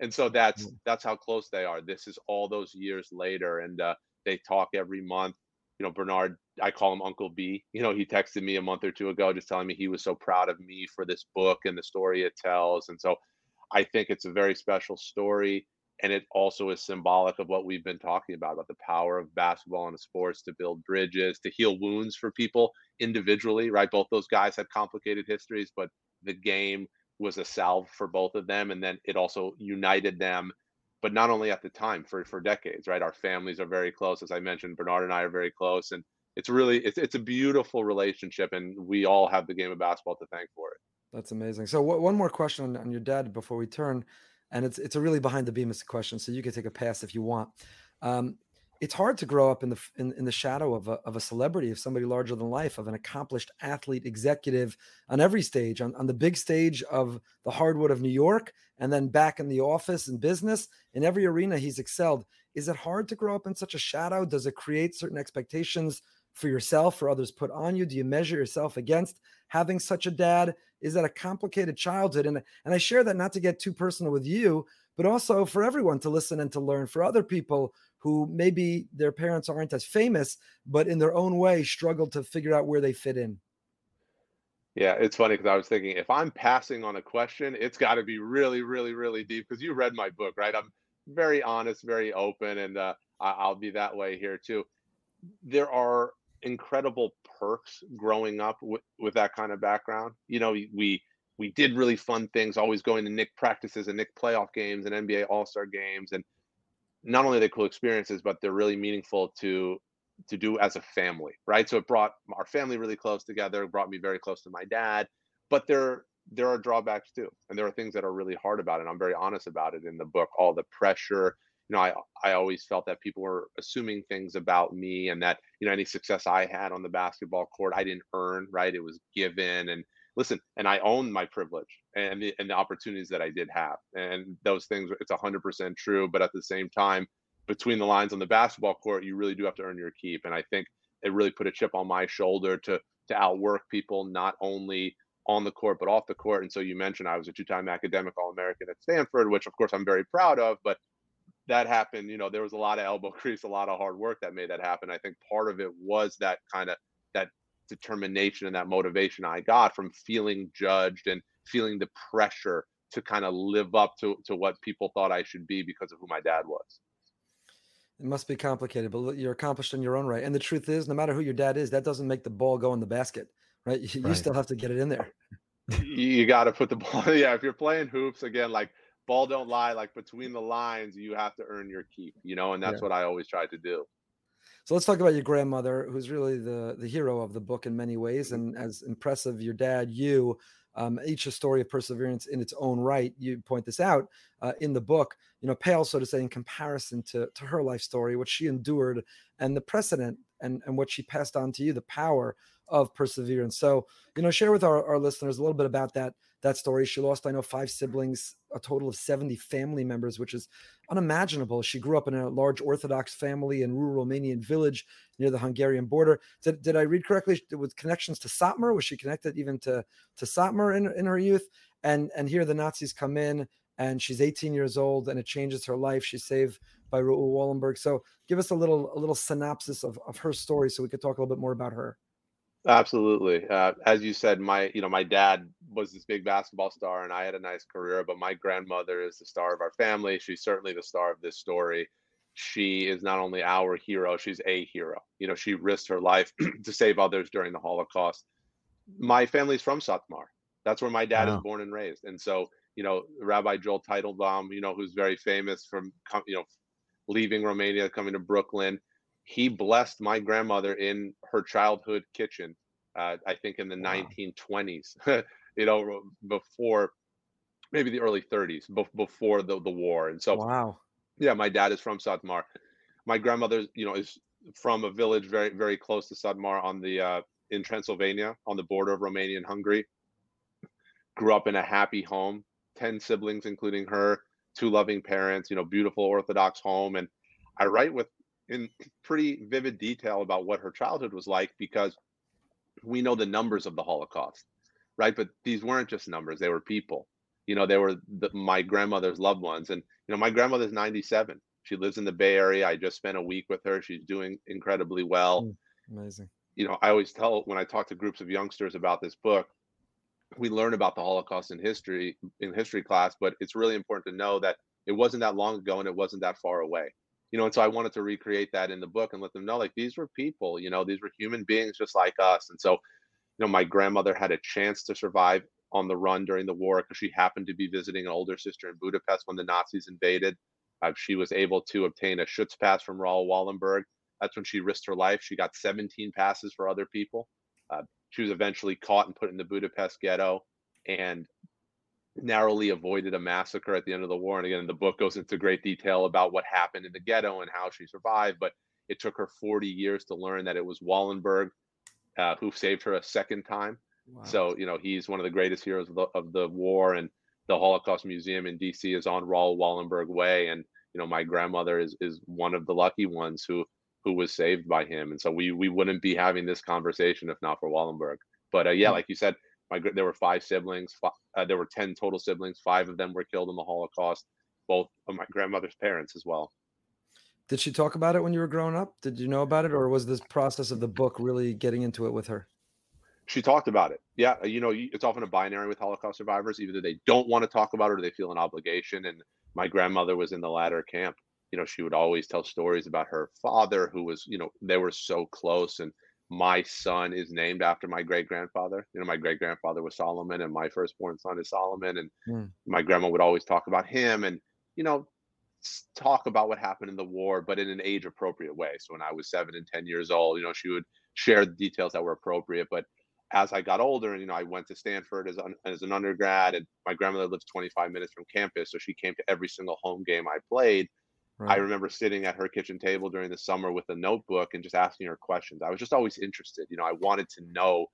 And so that's mm. that's how close they are. This is all those years later, and uh, they talk every month. You know, Bernard, I call him Uncle B. You know, he texted me a month or two ago, just telling me he was so proud of me for this book and the story it tells. And so, I think it's a very special story and it also is symbolic of what we've been talking about about the power of basketball and sports to build bridges to heal wounds for people individually right both those guys had complicated histories but the game was a salve for both of them and then it also united them but not only at the time for for decades right? Our families are very close. As i mentioned bernard and i are very close and it's really it's, it's a beautiful relationship and we all have the game of basketball to thank for it. That's amazing. So w- one more question on, on your dad before we turn and it's it's a really behind the beam question, so you can take a pass if you want. Um, it's hard to grow up in the in, in the shadow of a, of a celebrity, of somebody larger than life, of an accomplished athlete, executive on every stage, on, on the big stage of the hardwood of New York, and then back in the office and business. In every arena, he's excelled. Is it hard to grow up in such a shadow? Does it create certain expectations for yourself or others put on you? Do you measure yourself against having such a dad? Is that a complicated childhood? And, and I share that not to get too personal with you, but also for everyone to listen and to learn for other people who maybe their parents aren't as famous, but in their own way struggle to figure out where they fit in. Yeah, it's funny because I was thinking if I'm passing on a question, it's got to be really, really, really deep because you read my book, right? I'm very honest, very open, and uh, I'll be that way here too. There are incredible perks growing up with, with that kind of background. You know, we we did really fun things, always going to Knick practices and Knick playoff games and NBA All Star games, and not only are they cool experiences, but they're really meaningful to to do as a family, right? So it brought our family really close together, brought me very close to my dad. But there there are drawbacks too, and there are things that are really hard about it. I'm very honest about it in the book. All the pressure, you know, I I always felt that people were assuming things about me, and that you know any success I had on the basketball court I didn't earn, right? It was given, and listen, and I own my privilege and the, and the opportunities that I did have, and those things. It's hundred percent true, but at the same time, between the lines on the basketball court, you really do have to earn your keep, and I think it really put a chip on my shoulder to to outwork people not only on the court but off the court. And so you mentioned I was a two-time academic All-American at Stanford, which of course I'm very proud of, but that happened, you know, there was a lot of elbow grease, a lot of hard work that made that happen. I think part of it was that kind of that determination and that motivation I got from feeling judged and feeling the pressure to kind of live up to, to what people thought I should be because of who my dad was. It must be complicated, but you're accomplished in your own right. And the truth is, no matter who your dad is, that doesn't make the ball go in the basket, right? You, right. still have to get it in there. you got to put the ball. Yeah, if you're playing hoops again, like ball don't lie like between the lines you have to earn your keep you know and that's yeah. what i always try to do so let's talk about your grandmother who's really the the hero of the book in many ways and as impressive your dad you um, each a story of perseverance in its own right. You point this out uh, in the book you know pale so to say in comparison to to her life story what she endured and the precedent and and what she passed on to you the power of perseverance. So you know share with our, our listeners a little bit about that that story. She lost, I know, five siblings, a total of 70 family members, which is unimaginable. She grew up in a large Orthodox family in rural Romanian village near the Hungarian border. Did, did I read correctly? With connections to Satmar, was she connected even to, to Satmar in, in her youth? And, and here the Nazis come in and she's 18 years old and it changes her life. She's saved by Raoul Wallenberg. So give us a little, a little synopsis of, of her story so we could talk a little bit more about her. Absolutely. Uh, as you said, my you know my dad was this big basketball star, and I had a nice career. But my grandmother is the star of our family. She's certainly the star of this story. She is not only our hero; she's a hero. You know, she risked her life to save others during the Holocaust. My family's from Satmar. That's where my dad wow. is born and raised. And so, you know, Rabbi Joel Teitelbaum, you know, who's very famous from you know leaving Romania, coming to Brooklyn he blessed my grandmother in her childhood kitchen. Uh, I think in the wow. 1920s, you know, before maybe the early 30s before the, the war. And so, wow. Yeah, my dad is from Satmar. My grandmother, you know, is from a village very, very close to Satmar on the uh, in Transylvania on the border of Romania and Hungary. Grew up in a happy home, 10 siblings, including her, two loving parents, you know, beautiful Orthodox home. And I write with in pretty vivid detail about what her childhood was like because we know the numbers of the Holocaust, right? But these weren't just numbers, they were people. You know, they were the, my grandmother's loved ones. And, you know, my grandmother's 97. She lives in the Bay Area. I just spent a week with her. She's doing incredibly well. Mm, amazing you know, I always tell when I talk to groups of youngsters about this book, we learn about the Holocaust in history in history class, but it's really important to know that it wasn't that long ago and it wasn't that far away. You know, and so I wanted to recreate that in the book and let them know like these were people, you know, these were human beings just like us. And so, you know, my grandmother had a chance to survive on the run during the war because she happened to be visiting an older sister in Budapest when the Nazis invaded. Uh, she was able to obtain a Schutzpass from Raoul Wallenberg that's when she risked her life. She got 17 passes for other people. Uh, she was eventually caught and put in the Budapest ghetto and narrowly avoided a massacre at the end of the war. And again, the book goes into great detail about what happened in the ghetto and how she survived. But it took her 40 years to learn that it was Wallenberg uh, who saved her a second time. Wow. So, you know, he's one of the greatest heroes of the, of the war. And the Holocaust Museum in DC is on Raoul Wallenberg Way. And, you know, my grandmother is, is one of the lucky ones who who was saved by him. And so we we wouldn't be having this conversation if not for Wallenberg. But uh, yeah, mm. like you said, my there were five siblings. Five, uh, there were ten total siblings. Five of them were killed in the Holocaust. Both of my grandmother's parents as well. Did she talk about it when you were growing up? Did you know about it, or was this process of the book really getting into it with her? She talked about it. Yeah, you know, it's often a binary with Holocaust survivors. Either they don't want to talk about it, or they feel an obligation. And my grandmother was in the latter camp you know, she would always tell stories about her father, who was, you know, they were so close. And my son is named after my great grandfather. You know, my great grandfather was Solomon, and my firstborn son is Solomon. And mm. my grandma would always talk about him and, you know, talk about what happened in the war, but in an age appropriate way. So when I was seven and 10 years old, you know, she would share the details that were appropriate. But as I got older, and you know, I went to Stanford as, an, as an undergrad, and my grandmother lives 25 minutes from campus, so she came to every single home game I played. Right. I remember sitting at her kitchen table during the summer with a notebook and just asking her questions. I was just always interested. You know, I wanted to know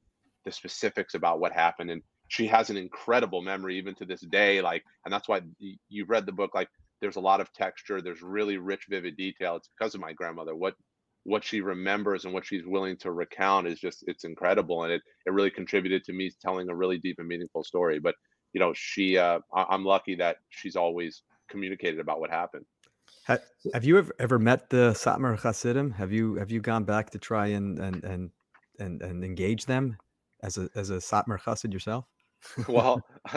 the specifics about what happened. And she has an incredible memory even to this day. Like, and that's why you read the book. Like, there's a lot of texture. There's really rich, vivid detail. It's because of my grandmother. What what she remembers and what she's willing to recount is just it's incredible, and it it really contributed to me telling a really deep and meaningful story. But you know, she uh, I'm lucky that she's always communicated about what happened. Have, have you ever, ever met the Satmar Hasidim? Have you have you gone back to try and and and and, and engage them as a as a Satmar Hasid yourself? well,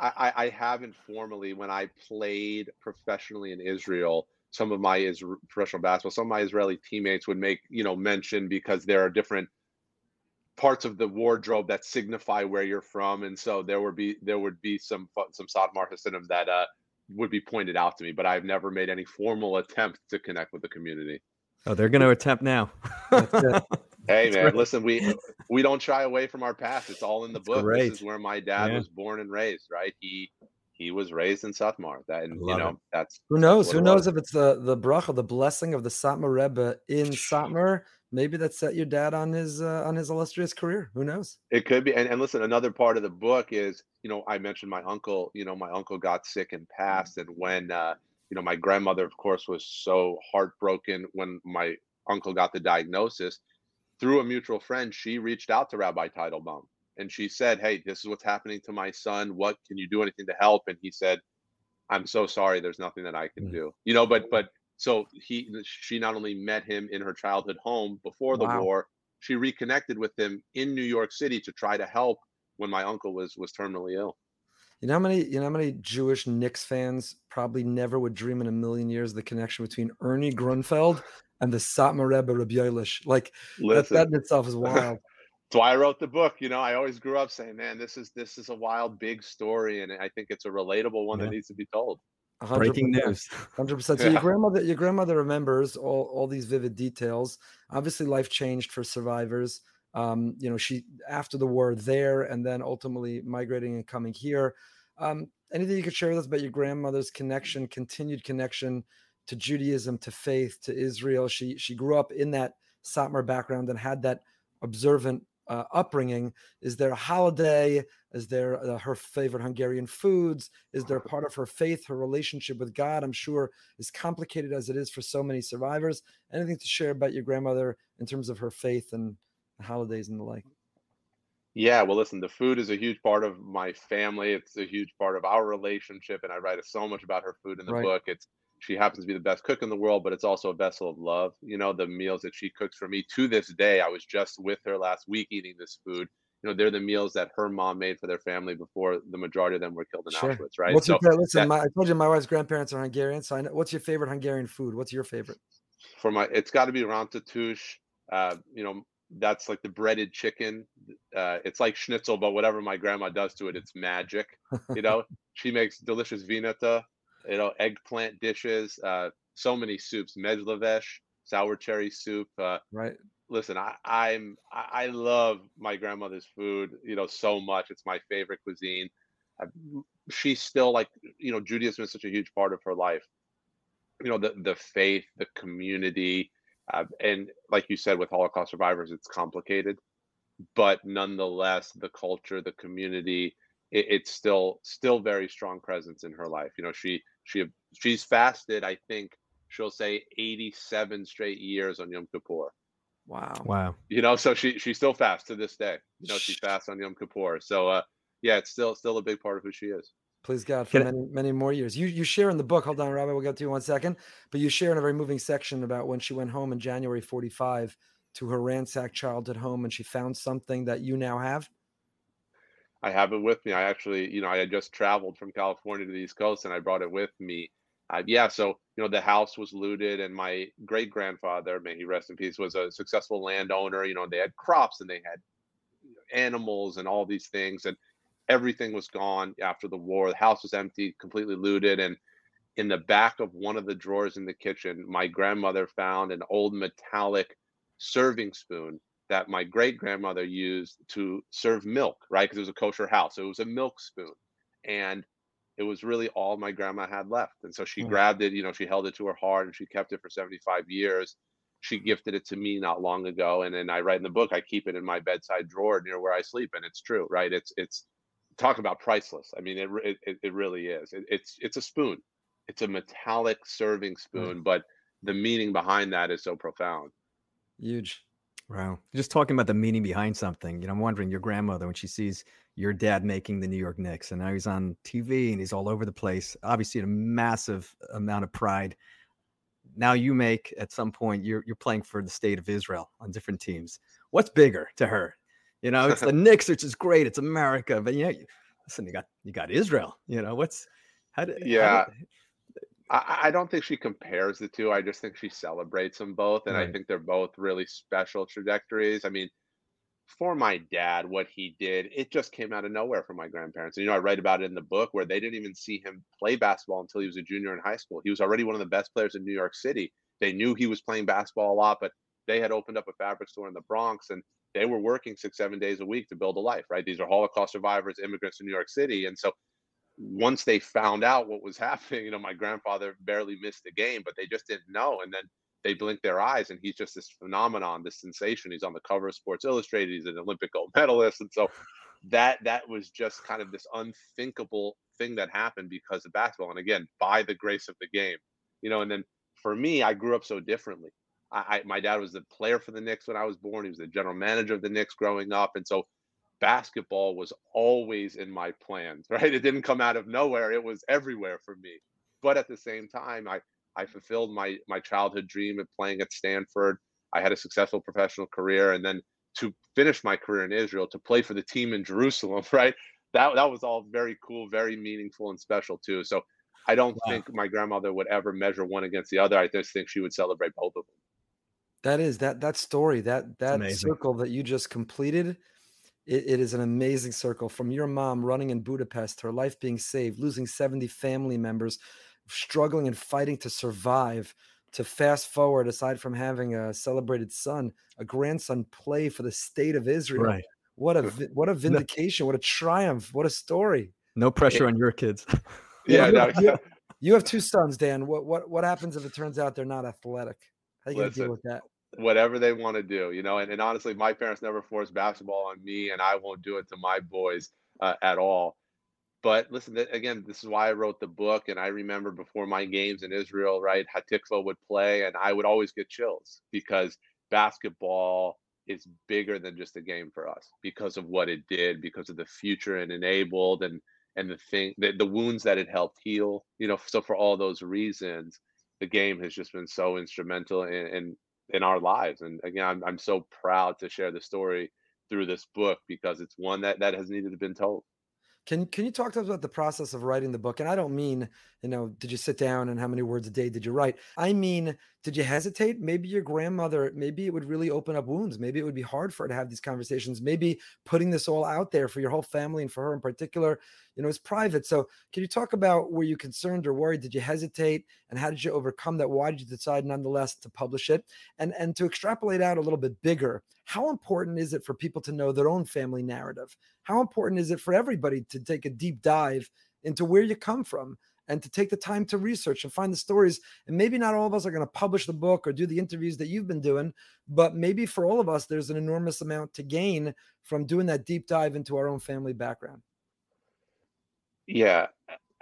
I, I haven't formally. When I played professionally in Israel, some of my Isra- professional basketball, some of my Israeli teammates would make you know mention because there are different parts of the wardrobe that signify where you're from, and so there would be there would be some some Satmar Hasidim that uh, would be pointed out to me, but I've never made any formal attempt to connect with the community. Oh, they're going to attempt now. hey man, listen, we we don't shy away from our past. It's all in the That's book. Great. This is where my dad yeah. was born and raised, right? He he was raised in Satmar. That and you know, it. that's who knows? Who knows if it's the the bracha, the blessing of the Satmar Rebbe in Satmar maybe that set your dad on his uh, on his illustrious career. Who knows? It could be. And, and listen, another part of the book is, you know, I mentioned my uncle. You know, my uncle got sick and passed, and when uh, you know, my grandmother, of course, was so heartbroken when my uncle got the diagnosis. Through a mutual friend, she reached out to Rabbi Teitelbaum and she said, "Hey, this is what's happening to my son. What can you do anything to help?" And he said, "I'm so sorry. There's nothing that I can mm. do." You know, but but so he she not only met him in her childhood home before the wow. war, she reconnected with him in New York City to try to help when my uncle was was terminally ill. You know how many you know how many Jewish Knicks fans probably never would dream in a million years the connection between Ernie Grunfeld and the Satmar Rebbe Rabbi Yoilish. Like that, that in itself is wild. That's why I wrote the book. You know, I always grew up saying, "Man, this is this is a wild, big story," and I think it's a relatable one yeah. that needs to be told. 100%, Breaking news. Hundred percent. So yeah. your grandmother, your grandmother remembers all all these vivid details. Obviously, life changed for survivors. Um, you know, she after the war there, and then ultimately migrating and coming here. Um, anything you could share with us about your grandmother's connection, continued connection to Judaism, to faith, to Israel? She she grew up in that Satmar background and had that observant uh, upbringing. Is there a holiday? Is there uh, her favorite Hungarian foods? Is there part of her faith, her relationship with God? I'm sure is complicated as it is for so many survivors. Anything to share about your grandmother in terms of her faith and holidays and the like? Yeah, well, listen, the food is a huge part of my family. It's a huge part of our relationship, and I write so much about her food in the Right. book. It's she happens to be the best cook in the world, but it's also a vessel of love. You know, the meals that she cooks for me to this day. I was just with her last week eating this food. You know, they're the meals that her mom made for their family before the majority of them were killed in Sure. Auschwitz, right? What's So your listen? that- My, I told you my wife's grandparents are Hungarian, so I know. What's your favorite Hungarian food? What's your favorite? for my it's got to be ratatouche. Uh, you know, that's like the breaded chicken. Uh, it's like schnitzel, but whatever my grandma does to it, it's magic. You know, she makes delicious vinata, you know, eggplant dishes, uh, so many soups, meggyleves, sour cherry soup. Uh, Right. listen, I, I'm I, I love my grandmother's food, you know, so much. It's my favorite cuisine. I, she's still like, you know, Judaism is such a huge part of her life. You know, the the faith, the community, uh, and like you said, with Holocaust survivors, it's complicated, but nonetheless, the culture, the community, it, it's still still very strong presence in her life. You know, she she she's fasted. I think she'll say 87 straight years on Yom Kippur Wow. Wow. you know so she she still fasts to this day you know she fasts on yom kippur so uh yeah it's still still a big part of who she is Please God for Can I- many many more years. You you share in the book. Hold on, Rabbi. We'll get to you in one second. But you share in a very moving section about when she went home in January '45 to her ransacked childhood home, and she found something that you now have. I have it with me i actually you know i had just traveled from california to the east coast and i brought it with me. Uh, yeah so you know the house was looted and my great grandfather may he rest in peace was a successful landowner you know they had crops and they had animals and all these things and everything was gone after the war. The house was empty completely looted and in the back of one of the drawers in the kitchen my grandmother found an old metallic serving spoon that my great grandmother used to serve milk right because it was a kosher house so it was a milk spoon and it was really all my grandma had left and so she Hmm. grabbed it you know she held it to her heart and she kept it for 75 years she gifted it to me not long ago and then i write in the book i keep it in my bedside drawer near where i sleep and it's true right it's it's talk about priceless i mean it it, it really is it, it's it's a spoon it's a metallic serving spoon but the meaning behind that is so profound Huge. Wow. Just talking about the meaning behind something. You know, I'm wondering your grandmother when she sees your dad making the New York Knicks and now he's on TV and he's all over the place. Obviously, a massive amount of pride. Now you make at some point you're you're playing for the state of Israel on different teams. What's bigger to her? You know, it's the Knicks, which is great. It's America, but yeah, you, listen, you got you got Israel. You know, what's how did Yeah. How did, I, I don't think she compares the two. I just think she celebrates them both, and I think they're both really special trajectories. I mean, for my dad, what he did, it just came out of nowhere for my grandparents. And, you know, I write about it in the book where they didn't even see him play basketball until he was a junior in high school. He was already one of the best players in New York City. They knew he was playing basketball a lot, but they had opened up a fabric store in the Bronx and they were working six, seven days a week to build a life, right? These are Holocaust survivors, immigrants in New York City. And so once they found out what was happening, you know, my grandfather barely missed a game, but they just didn't know. And then they blinked their eyes, and he's just this phenomenon, this sensation. He's on the cover of Sports Illustrated. He's an Olympic gold medalist, and so that that was just kind of this unthinkable thing that happened because of basketball. And again, by the grace of the game, you know. And then for me, I grew up so differently. I, I my dad was the player for the Knicks when I was born. He was the general manager of the Knicks growing up, and so basketball was always in my plans, right? It didn't come out of nowhere. It was everywhere for me. But at the same time, I I fulfilled my my childhood dream of playing at Stanford. I had a successful professional career and then to finish my career in Israel to play for the team in Jerusalem, right? That that was all very cool, very meaningful and special too. So I don't Wow. think my grandmother would ever measure one against the other. I just think she would celebrate both of them. That is that that story that that circle that you just completed. It, it is an amazing circle from your mom running in Budapest, her life being saved, losing 70 family members, struggling and fighting to survive. To fast forward, aside from having a celebrated son, a grandson play for the state of Israel. right. What a uh, what a vindication! What a triumph! What a story! No pressure on your kids. yeah, no, you, you have two sons, Dan. What what what happens if it turns out they're not athletic? How you gonna deal with that? Whatever they want to do, you know. And, and honestly, my parents never forced basketball on me, and I won't do it to my boys uh, at all. But listen, th- again, this is why I wrote the book. And I remember before my games in Israel, right, Hatikva would play, and I would always get chills because basketball is bigger than just a game for us because of what it did, because of the future it enabled, and and the thing, the, the wounds that it helped heal. You know, so for all those reasons, the game has just been so instrumental in in, in our lives. And again, I'm I'm so proud to share the story through this book because it's one that that has needed to been told. Can can you talk to us about the process of writing the book? And I don't mean, you know, did you sit down and how many words a day did you write? I mean, did you hesitate? Maybe your grandmother, maybe it would really open up wounds. Maybe it would be hard for her to have these conversations. Maybe putting this all out there for your whole family and for her in particular, you know, is private. So can you talk about were you concerned or worried? Did you hesitate? And how did you overcome that? Why did you decide nonetheless to publish it? And and to extrapolate out a little bit bigger, how important is it for people to know their own family narrative? How important is it for everybody to take a deep dive into where you come from and to take the time to research and find the stories? And maybe not all of us are going to publish the book or do the interviews that you've been doing, but maybe for all of us, there's an enormous amount to gain from doing that deep dive into our own family background. Yeah,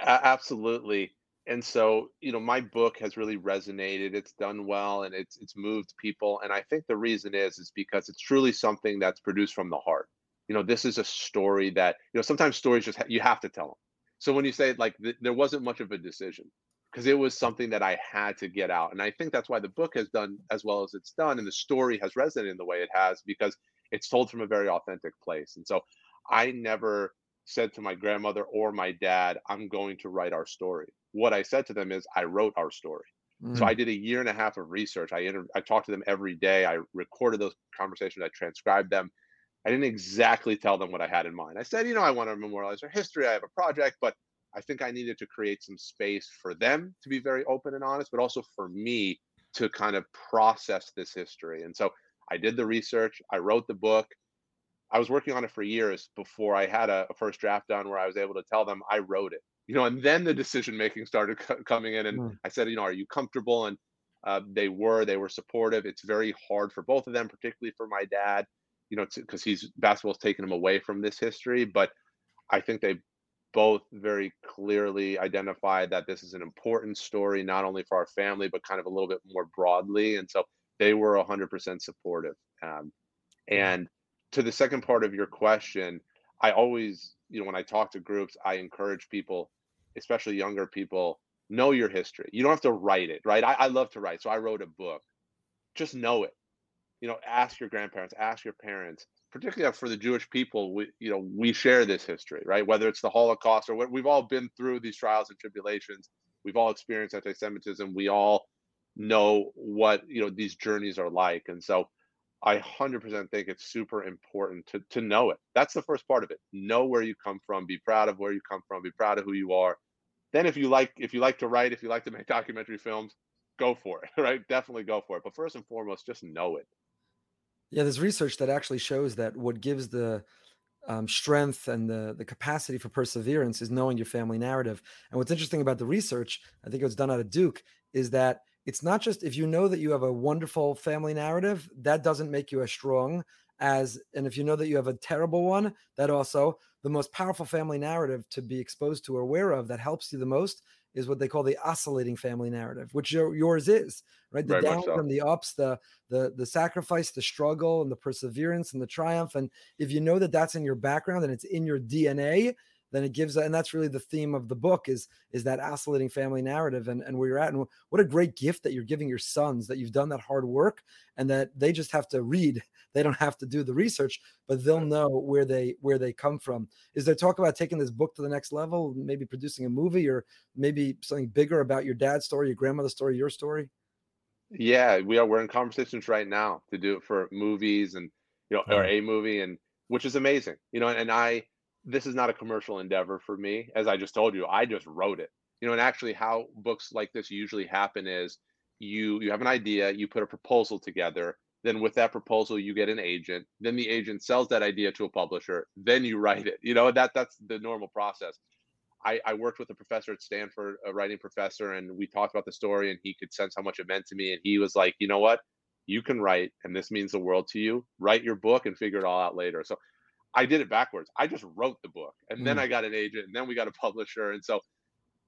absolutely. And so, you know, my book has really resonated. It's done well and it's it's moved people. And I think the reason is is because it's truly something that's produced from the heart you know this is a story that you know sometimes stories just ha- you have to tell them so when you say like th- there wasn't much of a decision because it was something that i had to get out and i think that's why the book has done as well as it's done and the story has resonated in the way it has because it's told from a very authentic place and so i never said to my grandmother or my dad i'm going to write our story what i said to them is i wrote our story mm. so i did a year and a half of research i inter- i talked to them every day i recorded those conversations i transcribed them I didn't exactly tell them what I had in mind. I said, you know, I want to memorialize their history. I have a project, but I think I needed to create some space for them to be very open and honest, but also for me to kind of process this history. And so I did the research, I wrote the book. I was working on it for years before I had a, a first draft done where I was able to tell them I wrote it. You know, and then the decision making started c- coming in, and mm. I said, you know, are you comfortable? And uh, they were. They were supportive. It's very hard for both of them, particularly for my dad you know, because he's basketball's taken him away from this history. But I think they both very clearly identified that this is an important story, not only for our family, but kind of a little bit more broadly. And so they were 100% supportive. Um, and to the second part of your question, I always, you know, when I talk to groups, I encourage people, especially younger people, know your history. You don't have to write it, right? I, I love to write. So I wrote a book. Just know it you know, ask your grandparents, ask your parents, particularly uh, for the Jewish people. We, you know, we share this history, right? Whether it's the Holocaust or what we've all been through these trials and tribulations. We've all experienced anti-Semitism. We all know what you know these journeys are like, and so I 100% think it's super important to to know it. That's the first part of it. Know where you come from. Be proud of where you come from. Be proud of who you are. Then, if you like, if you like to write, if you like to make documentary films, go for it. Right? Definitely go for it. But first and foremost, just know it. Yeah, there's research that actually shows that what gives the um, strength and the the capacity for perseverance is knowing your family narrative. And what's interesting about the research, I think it was done out of Duke, is that it's not just if you know that you have a wonderful family narrative, that doesn't make you as strong as, and if you know that you have a terrible one, that also the most powerful family narrative to be exposed to or aware of that helps you the most is what they call the oscillating family narrative, which your, yours is, right? The Very downs so. and the ups, the the the sacrifice, the struggle, and the perseverance and the triumph. And if you know that that's in your background and it's in your DNA, then it gives and that's really the theme of the book is is that oscillating family narrative and, and where you're at and what a great gift that you're giving your sons that you've done that hard work and that they just have to read. They don't have to do the research but they'll know where they where they come from. Is there talk about taking this book to the next level maybe producing a movie or maybe something bigger about your dad's story your grandmother's story your story? Yeah we are we're in conversations right now to do it for movies and you know or mm. a movie and which is amazing you know and i this is not a commercial endeavor for me. As I just told you, I just wrote it. You know, and actually how books like this usually happen is you you have an idea, you put a proposal together, then with that proposal you get an agent, then the agent sells that idea to a publisher, then you write it. You know, that that's the normal process. I, I worked with a professor at Stanford, a writing professor, and we talked about the story, and he could sense how much it meant to me. And he was like, you know what? You can write, and this means the world to you. Write your book and figure it all out later. So I did it backwards. I just wrote the book, and mm. then I got an agent, and then we got a publisher. And so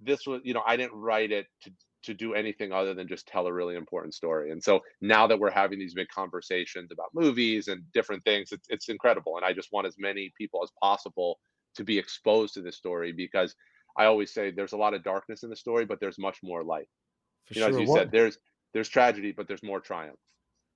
this was, you know, I didn't write it to to do anything other than just tell a really important story. And so now that we're having these big conversations about movies and different things, it's, it's incredible. And I just want as many people as possible to be exposed to this story because I always say there's a lot of darkness in the story, but there's much more light. For you know, sure. as you what, said, there's there's tragedy, but there's more triumph.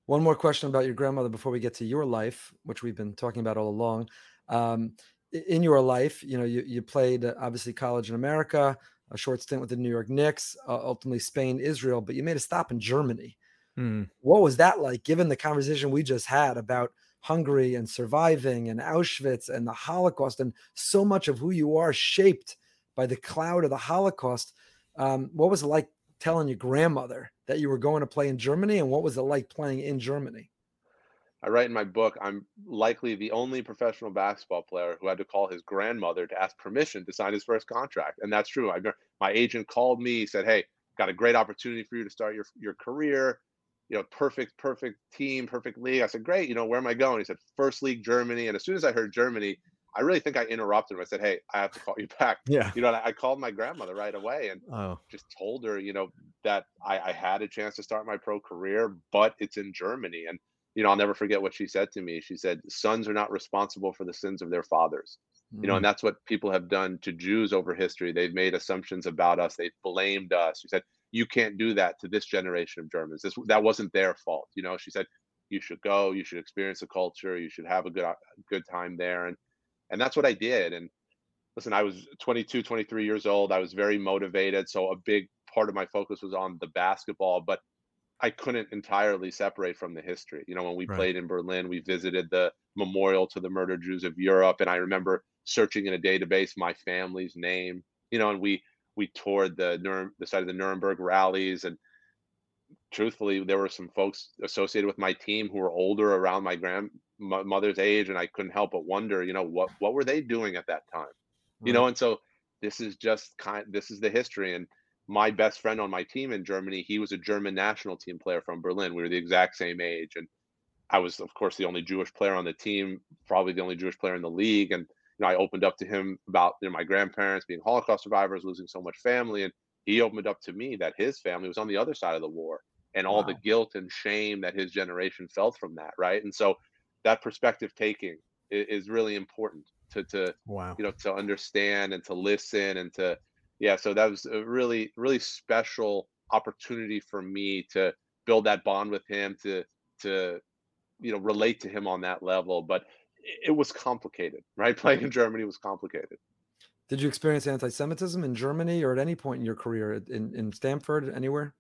One more question about your grandmother before we get to your life, which we've been talking about all along. Um, in your life, you know, you, you played uh, obviously college in America, a short stint with the New York Knicks, uh, ultimately Spain, Israel, but you made a stop in Germany. Mm. What was that like, given the conversation we just had about Hungary and surviving and Auschwitz and the Holocaust and so much of who you are shaped by the cloud of the Holocaust? Um, what was it like telling your grandmother that you were going to play in Germany, and what was it like playing in Germany? I write in my book, I'm likely the only professional basketball player who had to call his grandmother to ask permission to sign his first contract. And that's true. I, my agent called me, said, Hey, got a great opportunity for you to start your, your career. You know, perfect, perfect team, perfect league. I said, Great. You know, where am I going? He said, First league, Germany. And as soon as I heard Germany, I really think I interrupted him. I said, Hey, I have to call you back. Yeah. You know, I, I called my grandmother right away and oh. just told her, you know, that I, I had a chance to start my pro career, but it's in Germany. And you know, I'll never forget what she said to me. She said, "Sons are not responsible for the sins of their fathers." Mm. You know, and mm. that's what people have done to Jews over history. They've made assumptions about us. They've blamed us. She said, "You can't do that to this generation of Germans. This that wasn't their fault." You know, she said, "You should go. You should experience the culture. You should have a good good time there." And and that's what I did. And listen, I was 22, 23 years old. I was very motivated. So a big part of my focus was on the basketball, but I couldn't entirely separate from the history. You know, when we right. played in Berlin, we visited the memorial to the murdered Jews of Europe, and I remember searching in a database my family's name. You know, and we we toured the Nurem- the site of the Nuremberg rallies, and truthfully, there were some folks associated with my team who were older, around my grandmother's age, and I couldn't help but wonder, you know, what what were they doing at that time? Right. You mm-hmm. know, and so this is just kind. This is the history, and my best friend on my team in Germany, he was a German national team player from Berlin. We were the exact same age. And I was, of course, the only Jewish player on the team, probably the only Jewish player in the league. And you know, I opened up to him about you know, my grandparents being Holocaust survivors, losing so much family. And he opened up to me that his family was on the other side of the war and all wow. the guilt and shame that his generation felt from that. Right. And so that perspective taking is, is really important to, to, wow. you know, to understand and to listen and to, yeah, so that was a really, really special opportunity for me to build that bond with him, to to you know relate to him on that level. But it was complicated, right? Playing in Germany was complicated. Did you experience anti-Semitism in Germany or at any point in your career in, in Stanford, anywhere?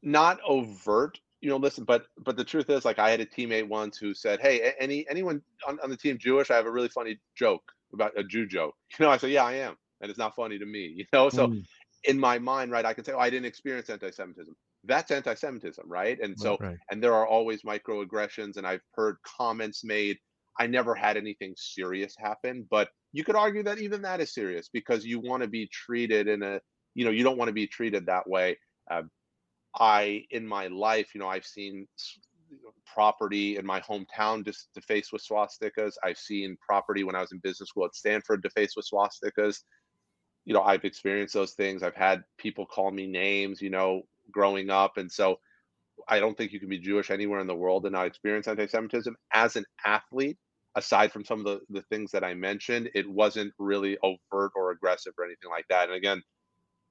Not overt, you know. Listen, but but the truth is, like, I had a teammate once who said, "Hey, any anyone on, on the team Jewish? I have a really funny joke about a Jew joke." You know, I said, "Yeah, I am." and it's not funny to me, you know? So mm. in my mind, right, I can say, oh, I didn't experience anti-Semitism. That's anti-Semitism, right? And so, right. and there are always microaggressions, and I've heard comments made. I never had anything serious happen, but you could argue that even that is serious because you want to be treated in a, you know, you don't want to be treated that way. Uh, I, in my life, you know, I've seen property in my hometown just defaced with swastikas. I've seen property when I was in business school at Stanford defaced with swastikas you know, I've experienced those things. I've had people call me names, you know, growing up. And so I don't think you can be Jewish anywhere in the world and not experience anti Semitism. As an athlete, aside from some of the, the things that I mentioned, it wasn't really overt or aggressive or anything like that. And again,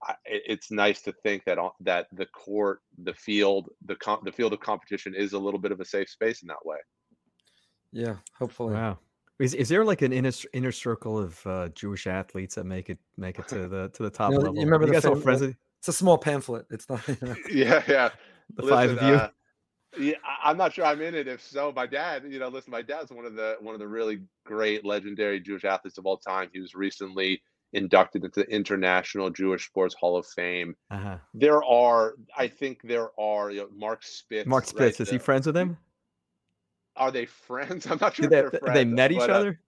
I, it's nice to think that that the court, the field, the com- the field of competition is a little bit of a safe space in that way. Yeah, hopefully. Wow. Is is there like an inner inner circle of uh, Jewish athletes that make it make it to the to the top you know, level? You remember you the guys all friends? It's a small pamphlet. It's not. yeah, yeah. The listen, five of you. Uh, yeah, I'm not sure I'm in it. If so, my dad, you know, listen, my dad's one of the one of the really great, legendary Jewish athletes of all time. He was recently inducted into the International Jewish Sports Hall of Fame. Uh-huh. There are, I think, there are you know, Mark Spitz. Mark Spitz, right, is he friends with him? Are they friends? I'm not sure. They, friends, they, met each but, uh, other.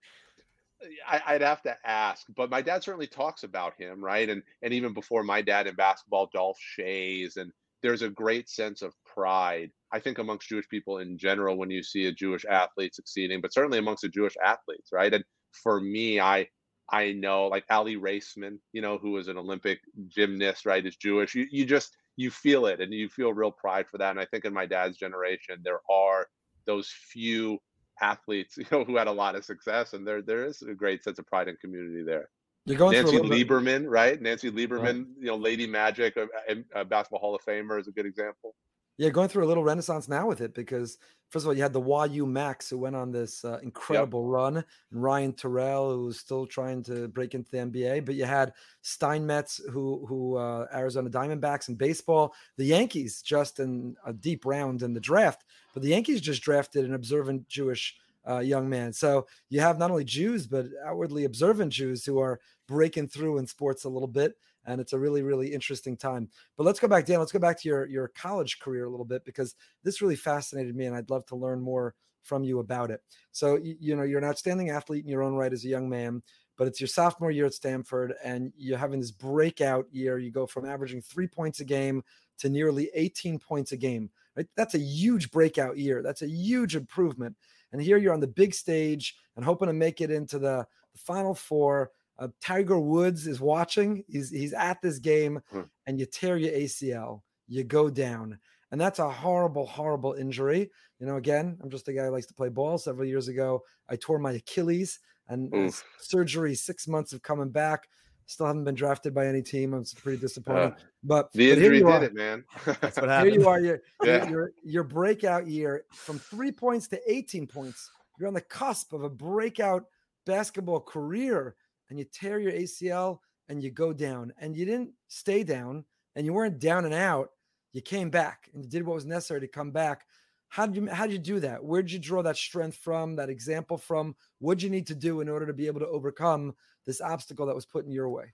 I, would have to ask, but my dad certainly talks about him, right? And and even before my dad in basketball, Dolph Schayes, and there's a great sense of pride. I think amongst Jewish people in general, when you see a Jewish athlete succeeding, but certainly amongst the Jewish athletes, right? And for me, I I know like Aly Raisman, you know, who was an Olympic gymnast, right, is Jewish. You you just you feel it and you feel real pride for that. And I think in my dad's generation, there are those few athletes, you know, who had a lot of success, and there there is a great sense of pride and community there. You're going Nancy Lieberman, bit... right? Nancy Lieberman, right. you know, Lady Magic, a, a, basketball Hall of Famer, is a good example. Yeah, going through a little renaissance now with it because first of all, you had the YU Macs who went on this uh, incredible yep. run, and Ryan Turell who was still trying to break into the NBA. But you had Steinmetz who who uh, Arizona Diamondbacks in baseball, the Yankees just in a deep round in the draft, but the Yankees just drafted an observant Jewish uh, young man. So you have not only Jews but outwardly observant Jews who are breaking through in sports a little bit and it's a really really interesting time. But let's go back dan let's go back to your your college career a little bit because this really fascinated me and i'd love to learn more from you about it. So you, you know you're an outstanding athlete in your own right as a young man but it's your sophomore year at stanford and you're having this breakout year. You go from averaging three points a game to nearly 18 points a game right? That's a huge breakout year. That's a huge improvement and here you're on the big stage and hoping to make it into the, the final four uh, Tiger Woods is watching. He's he's at this game, hmm. and you tear your ACL, you go down, and that's a horrible, horrible injury. You know, again, I'm just a guy who likes to play ball. Several years ago, I tore my Achilles, and surgery, six months of coming back. Still haven't been drafted by any team. I'm pretty disappointed. Uh, but the injury but did it, man. That's what happened. Here you are. Your, yeah. your, your breakout year from three points to 18 points. You're on the cusp of a breakout basketball career and you tear your ACL and you go down and you didn't stay down and you weren't down and out. You came back and you did what was necessary to come back. How did you how did you do that? Where did you draw that strength from, that example from? What did you need to do in order to be able to overcome this obstacle that was put in your way?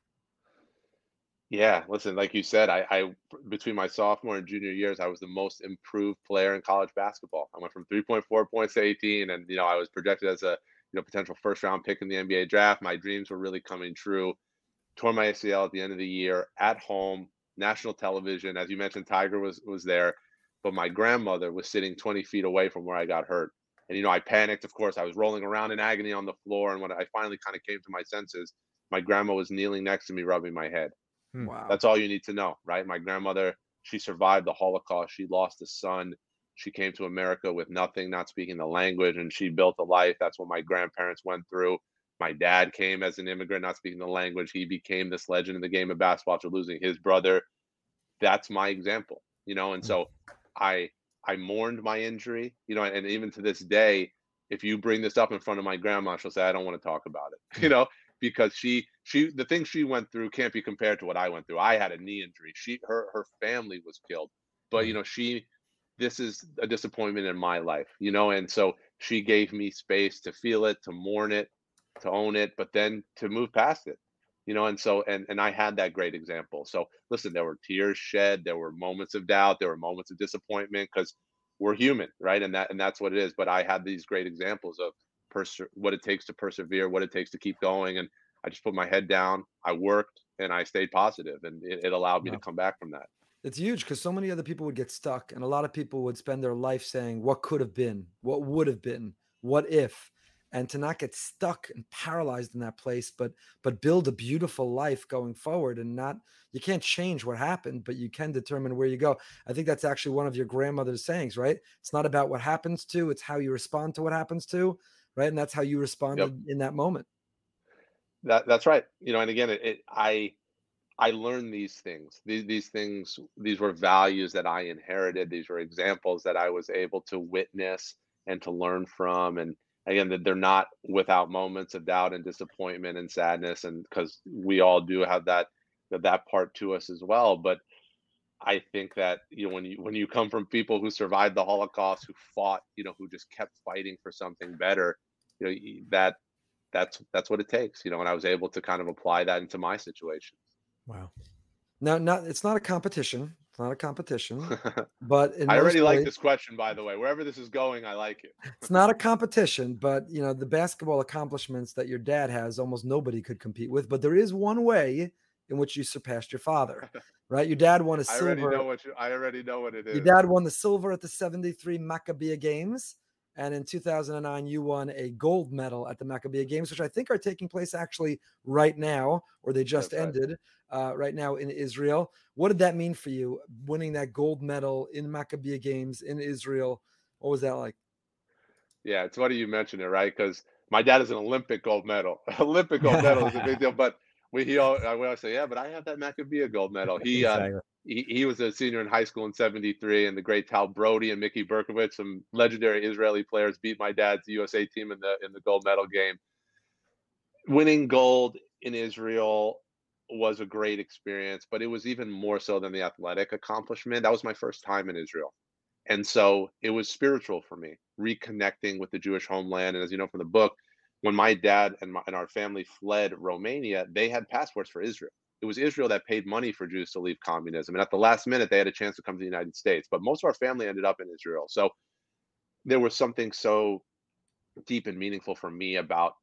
Yeah, listen, like you said, I, I between my sophomore and junior years, I was the most improved player in college basketball. I went from 3.4 points to 18, and you know I was projected as a you know, potential first round pick in the NBA draft. My dreams were really coming true. Tore my ACL at the end of the year at home, national television. As you mentioned, Tiger was was there, but my grandmother was sitting 20 feet away from where I got hurt. And you know, I panicked. Of course, I was rolling around in agony on the floor. And when I finally kind of came to my senses, my grandma was kneeling next to me, rubbing my head. Hmm. Wow. That's all you need to know, right? My grandmother, she survived the Holocaust. She lost a son she came to America with nothing, not speaking the language, and she built a life. That's what my grandparents went through. My dad came as an immigrant, not speaking the language. He became this legend in the game of basketball after losing his brother. That's my example, you know. And so I I mourned my injury, you know, and even to this day, if you bring this up in front of my grandma, she'll say, I don't want to talk about it, you know, because she she the thing she went through can't be compared to what I went through. I had a knee injury. She her her family was killed. But you mm. know, she this is a disappointment in my life, you know? And so she gave me space to feel it, to mourn it, to own it, but then to move past it, you know? And so, and, and I had that great example. So listen, there were tears shed, there were moments of doubt, there were moments of disappointment because we're human, right? And that, and that's what it is. But I had these great examples of pers- what it takes to persevere, what it takes to keep going. And I just put my head down, I worked and I stayed positive and it, it allowed me wow. to come back from that. It's huge because so many other people would get stuck, and a lot of people would spend their life saying, What could have been? What would have been? What if? And to not get stuck and paralyzed in that place, but but build a beautiful life going forward and not you can't change what happened, but you can determine where you go. I think that's actually one of your grandmother's sayings, right? It's not about what happens to, it's how you respond to what happens to, right? And that's how you responded yep. in that moment. That that's right. You know, and again, it, it I I learned these things. These these things these were values that I inherited. These were examples that I was able to witness and to learn from. And again, that they're not without moments of doubt and disappointment and sadness, and because we all do have that that part to us as well. But I think that you know when you when you come from people who survived the Holocaust, who fought, you know, who just kept fighting for something better, you know, that that's that's what it takes, you know. And I was able to kind of apply that into my situation. Wow. Now, not it's not a competition. It's not a competition, but I already like this question, by the way. Wherever this is going, I like it. it's not a competition, but you know the basketball accomplishments that your dad has, almost nobody could compete with. But there is one way in which you surpassed your father, right? Your dad won a silver. I already know what you, I already know what it is. Your dad won the silver at the '73 Maccabiah Games. And in 2009, you won a gold medal at the Maccabiah Games, which I think are taking place actually right now, or they just That's ended right. uh, right now in Israel. What did that mean for you, winning that gold medal in Maccabiah Games in Israel? What was that like? Yeah, it's funny you mentioned it, right? Because my dad is an Olympic gold medal. Olympic gold medal is a big deal, but we he always, I always say, yeah, but I have that Maccabiah gold medal. He uh, exactly. uh, he, he was a senior in high school in 73 and the great Tal Brody and Mickey Berkowitz, some legendary Israeli players beat my dad's USA team in the in the gold medal game. Winning gold in Israel was a great experience, but it was even more so than the athletic accomplishment. That was my first time in Israel. And so it was spiritual for me, reconnecting with the Jewish homeland. And as you know from the book, when my dad and, my, and our family fled Romania, they had passports for Israel. It was Israel that paid money for Jews to leave communism. And at the last minute, they had a chance to come to the United States. But most of our family ended up in Israel. So there was something so deep and meaningful for me about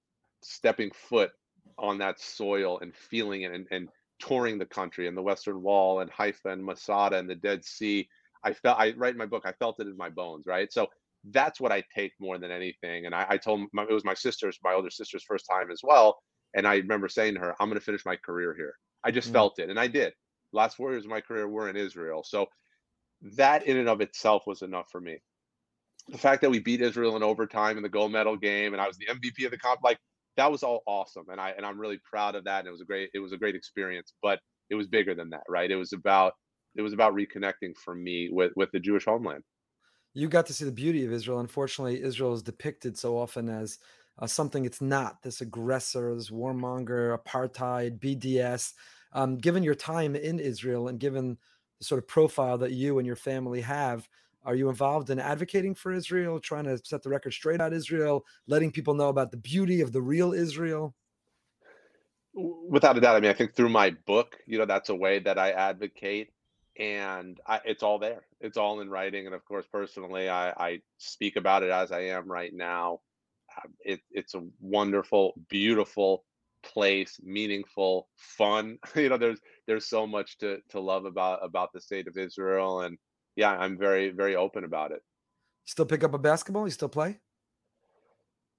stepping foot on that soil and feeling it and, and touring the country and the Western Wall and Haifa and Masada and the Dead Sea. I felt I write in my book, I felt it in my bones, right? So that's what I take more than anything. And I, I told my, it was my sister's, my older sister's first time as well. And I remember saying to her, I'm going to finish my career here. I just mm. felt it. And I did. Last four years of my career were in Israel. So that in and of itself was enough for me. The fact that we beat Israel in overtime in the gold medal game and I was the MVP of the comp, like that was all awesome. And I, and I'm really proud of that. And it was a great, it was a great experience, but it was bigger than that, right? It was about, it was about reconnecting for me with, with the Jewish homeland you got to see the beauty of Israel. Unfortunately, Israel is depicted so often as uh, something it's not this aggressor, this warmonger, apartheid, BDS. Um, given your time in Israel and given the sort of profile that you and your family have, are you involved in advocating for Israel, trying to set the record straight about Israel, letting people know about the beauty of the real Israel? Without a doubt. I mean, I think through my book, you know, that's a way that I advocate and I, it's all there. It's all in writing, and of course, personally, I, I speak about it as I am right now. Um, it, it's a wonderful, beautiful place, meaningful, fun. you know, there's there's so much to to love about about the state of Israel, and yeah, I'm very very open about it. Still pick up a basketball? You still play?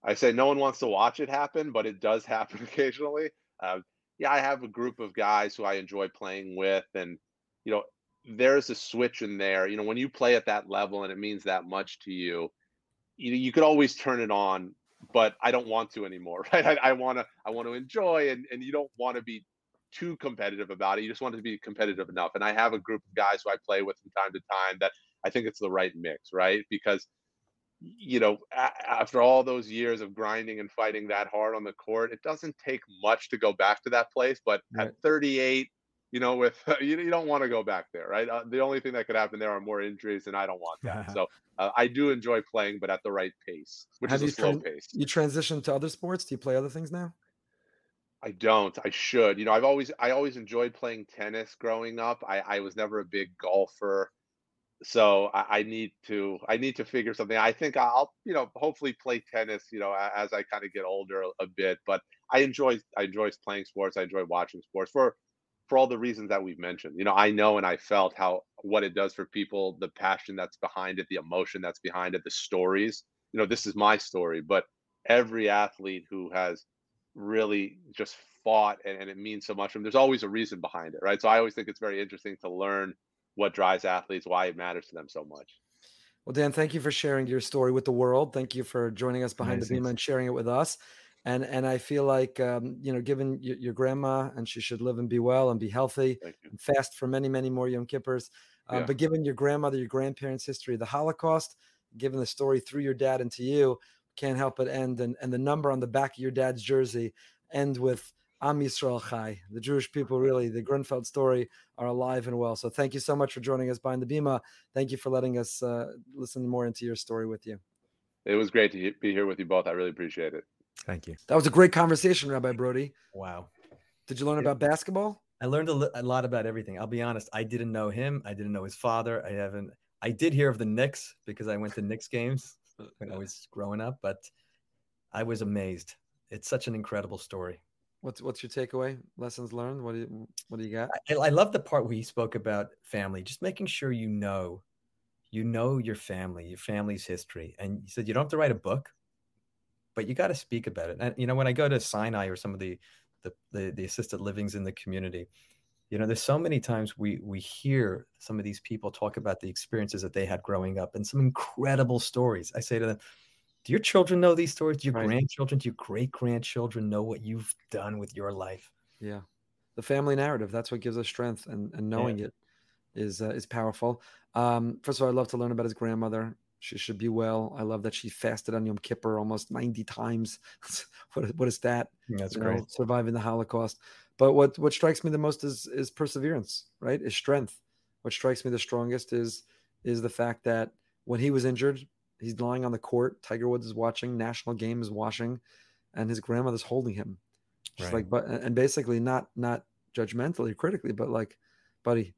I say no one wants to watch it happen, but it does happen occasionally. Uh, yeah, I have a group of guys who I enjoy playing with, and you know, there's a switch in there. You know, when you play at that level and it means that much to you, you know, you could always turn it on, but I don't want to anymore, right? I, I want to, I want to enjoy, and and you don't want to be too competitive about it. You just want to be competitive enough. And I have a group of guys who I play with from time to time that I think it's the right mix, right? Because you know, after all those years of grinding and fighting that hard on the court, it doesn't take much to go back to that place. But right. at 38, you know, with you, you don't want to go back there, right? Uh, the only thing that could happen there are more injuries, and I don't want that. so uh, I do enjoy playing, but at the right pace, which Have is a slow pace. You transition to other sports? Do you play other things now? I don't. I should. You know, I've always I always enjoyed playing tennis growing up. I, I was never a big golfer, so I, I need to I need to figure something. I think I'll you know hopefully play tennis. You know, as I kind of get older a, a bit. But I enjoy I enjoy playing sports. I enjoy watching sports for for all the reasons that we've mentioned. You know, I know and I felt how what it does for people, the passion that's behind it, the emotion that's behind it, the stories. You know, this is my story, but every athlete who has really just fought and, and it means so much to them, there's always a reason behind it, right? So I always think it's very interesting to learn what drives athletes, why it matters to them so much. Well, Dan, thank you for sharing your story with the world. Thank you for joining us behind Amazing. the beam and sharing it with us and and I feel like um, you know, given your, your, grandma, and she should live and be well and be healthy and fast for many many more Yom Kippurs. Uh, yeah. But given your grandmother, your grandparents' history of the Holocaust, given the story through your dad and to you, can't help but end and and the number on the back of your dad's jersey end with Am Yisrael Chai. The Jewish people, really, the Grunfeld story, are alive and well. So thank you so much for joining us behind the Bima. Thank you for letting us uh, listen more into your story with you. It was great to be here with you both. I really appreciate it. Thank you. That was a great conversation, Rabbi Brody. Wow. Did you learn yeah. about basketball? I learned a, li- a lot about everything. I'll be honest. I didn't know him. I didn't know his father. I haven't. I did hear of the Knicks because I went to Knicks games when I was growing up, but I was amazed. It's such an incredible story. What's what's your takeaway? Lessons learned? What do you what do you got? I, I love the part where he spoke about family, just making sure you know, you know your family, your family's history, and he said you don't have to write a book, but you got to speak about it. And you know, when I go to Sinai or some of the the, the the assisted livings in the community, you know, there's so many times we we hear some of these people talk about the experiences that they had growing up and some incredible stories. I say to them, do your children know these stories? Do your Right. grandchildren, do your great grandchildren know what you've done with your life? Yeah, the family narrative. That's what gives us strength, and and knowing it is uh, is powerful. Um, first of all, I'd love to learn about his grandmother. She should be well. I love that she fasted on Yom Kippur almost ninety times. what is- what is that? Mm, that's you know, surviving the Holocaust. But what what strikes me the most is is perseverance, right? Is strength. What strikes me the strongest is is the fact that when he was injured, he's lying on the court. Tiger Woods is watching. National game is watching, and his grandmother's holding him. Just Right. like, but and basically not not judgmentally, critically, but like, buddy,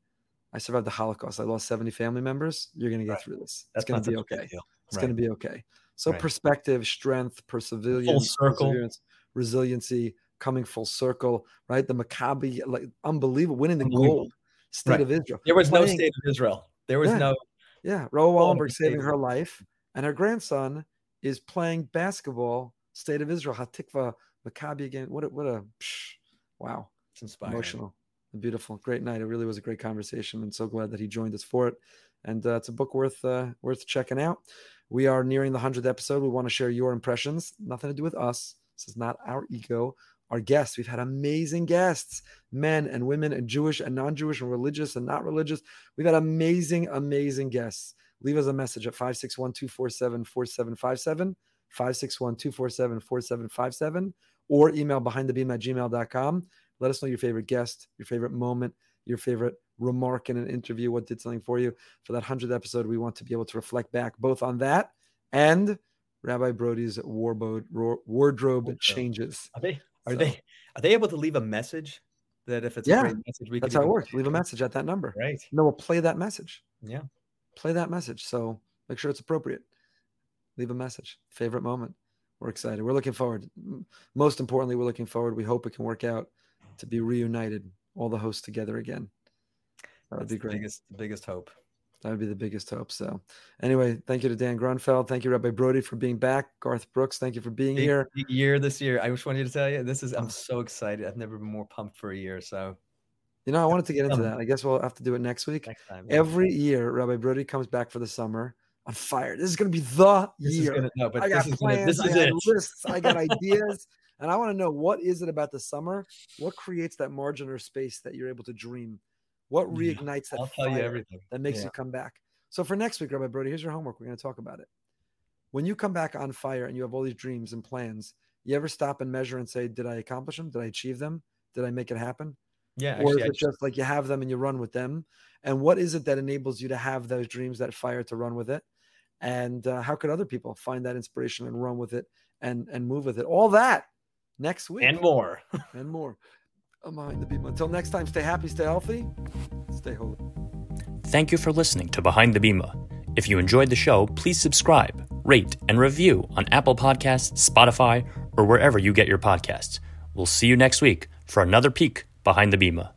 I survived the Holocaust. I lost seventy family members. You're gonna get Right. through this. That's it's gonna be such a big okay. deal. It's Right. going to be okay. So Right. perspective, strength, perseverance, resiliency, coming full circle, right? The Maccabi, like unbelievable, winning the Unbelievable. gold state of Israel. There was no state of Israel. There was Yeah. no. Yeah, of Wallenberg saving her life, and her grandson is playing basketball. State of Israel, Hatikva Maccabi again. What a what a psh, wow, It's inspiring. emotional, beautiful, great night. It really was a great conversation, and so glad that he joined us for it. And uh, it's a book worth uh, worth checking out. We are nearing the hundredth episode. We want to share your impressions. Nothing to do with us. This is not our ego. Our guests. We've had amazing guests, men and women, and Jewish and non-Jewish, and religious and not religious. We've had amazing, amazing guests. Leave us a message at 561 247 4757, 561 247 4757, or email behind the beam at gmail.com. Let us know your favorite guest, your favorite moment, your favorite remark in an interview, what did something for you. For that 100th episode, we want to be able to reflect back both on that and Rabbi Brody's wardrobe, wardrobe changes. Are they? Are So- they? Are they able to leave a message that if it's Yeah, a great message, we That's how it works. Leave a message at that number. Right. No, we'll play that message. Yeah. Play that message. So make sure it's appropriate. Leave a message. Favorite moment. We're excited. We're looking forward. Most importantly, we're looking forward. We hope it can work out to be reunited, all the hosts together again. That would That's be the biggest, the biggest hope. That would be the biggest hope. So, anyway, thank you to Dan Grunfeld. Thank you, Rabbi Brody, for being back. Garth Brooks, thank you for being Big- here. big year this year. I just wanted to tell you, this is. Oh. I'm so excited. I've never been more pumped for a year. So You know, I wanted to get into Um, that. I guess we'll have to do it next week. next time, yeah. Every year, Rabbi Brody comes back for the summer on fire. This is going to be the this is year. gonna no, but I got this is gonna, plans. this I is got it. lists. I got ideas, and I want to know what is it about the summer? What creates that margin or space that you're able to dream? What Yeah, reignites that tell you fire that makes Yeah. you come back? So for next week, Rabbi Brody, here's your homework. We're going to talk about it. When you come back on fire and you have all these dreams and plans, you ever stop and measure and say, "Did I accomplish them? Did I achieve them? Did I make it happen?" Yeah, or actually, is it just like you have them and you run with them? And what is it that enables you to have those dreams, that fire to run with it? And uh, how could other people find that inspiration and run with it and and move with it? All that next week and more. and more. I'm behind the beam. Until next time, stay happy, stay healthy, stay holy. Thank you for listening to Behind the Bima. If you enjoyed the show, please subscribe, rate, and review on Apple Podcasts, Spotify, or wherever you get your podcasts. We'll see you next week for another peek behind the Bima.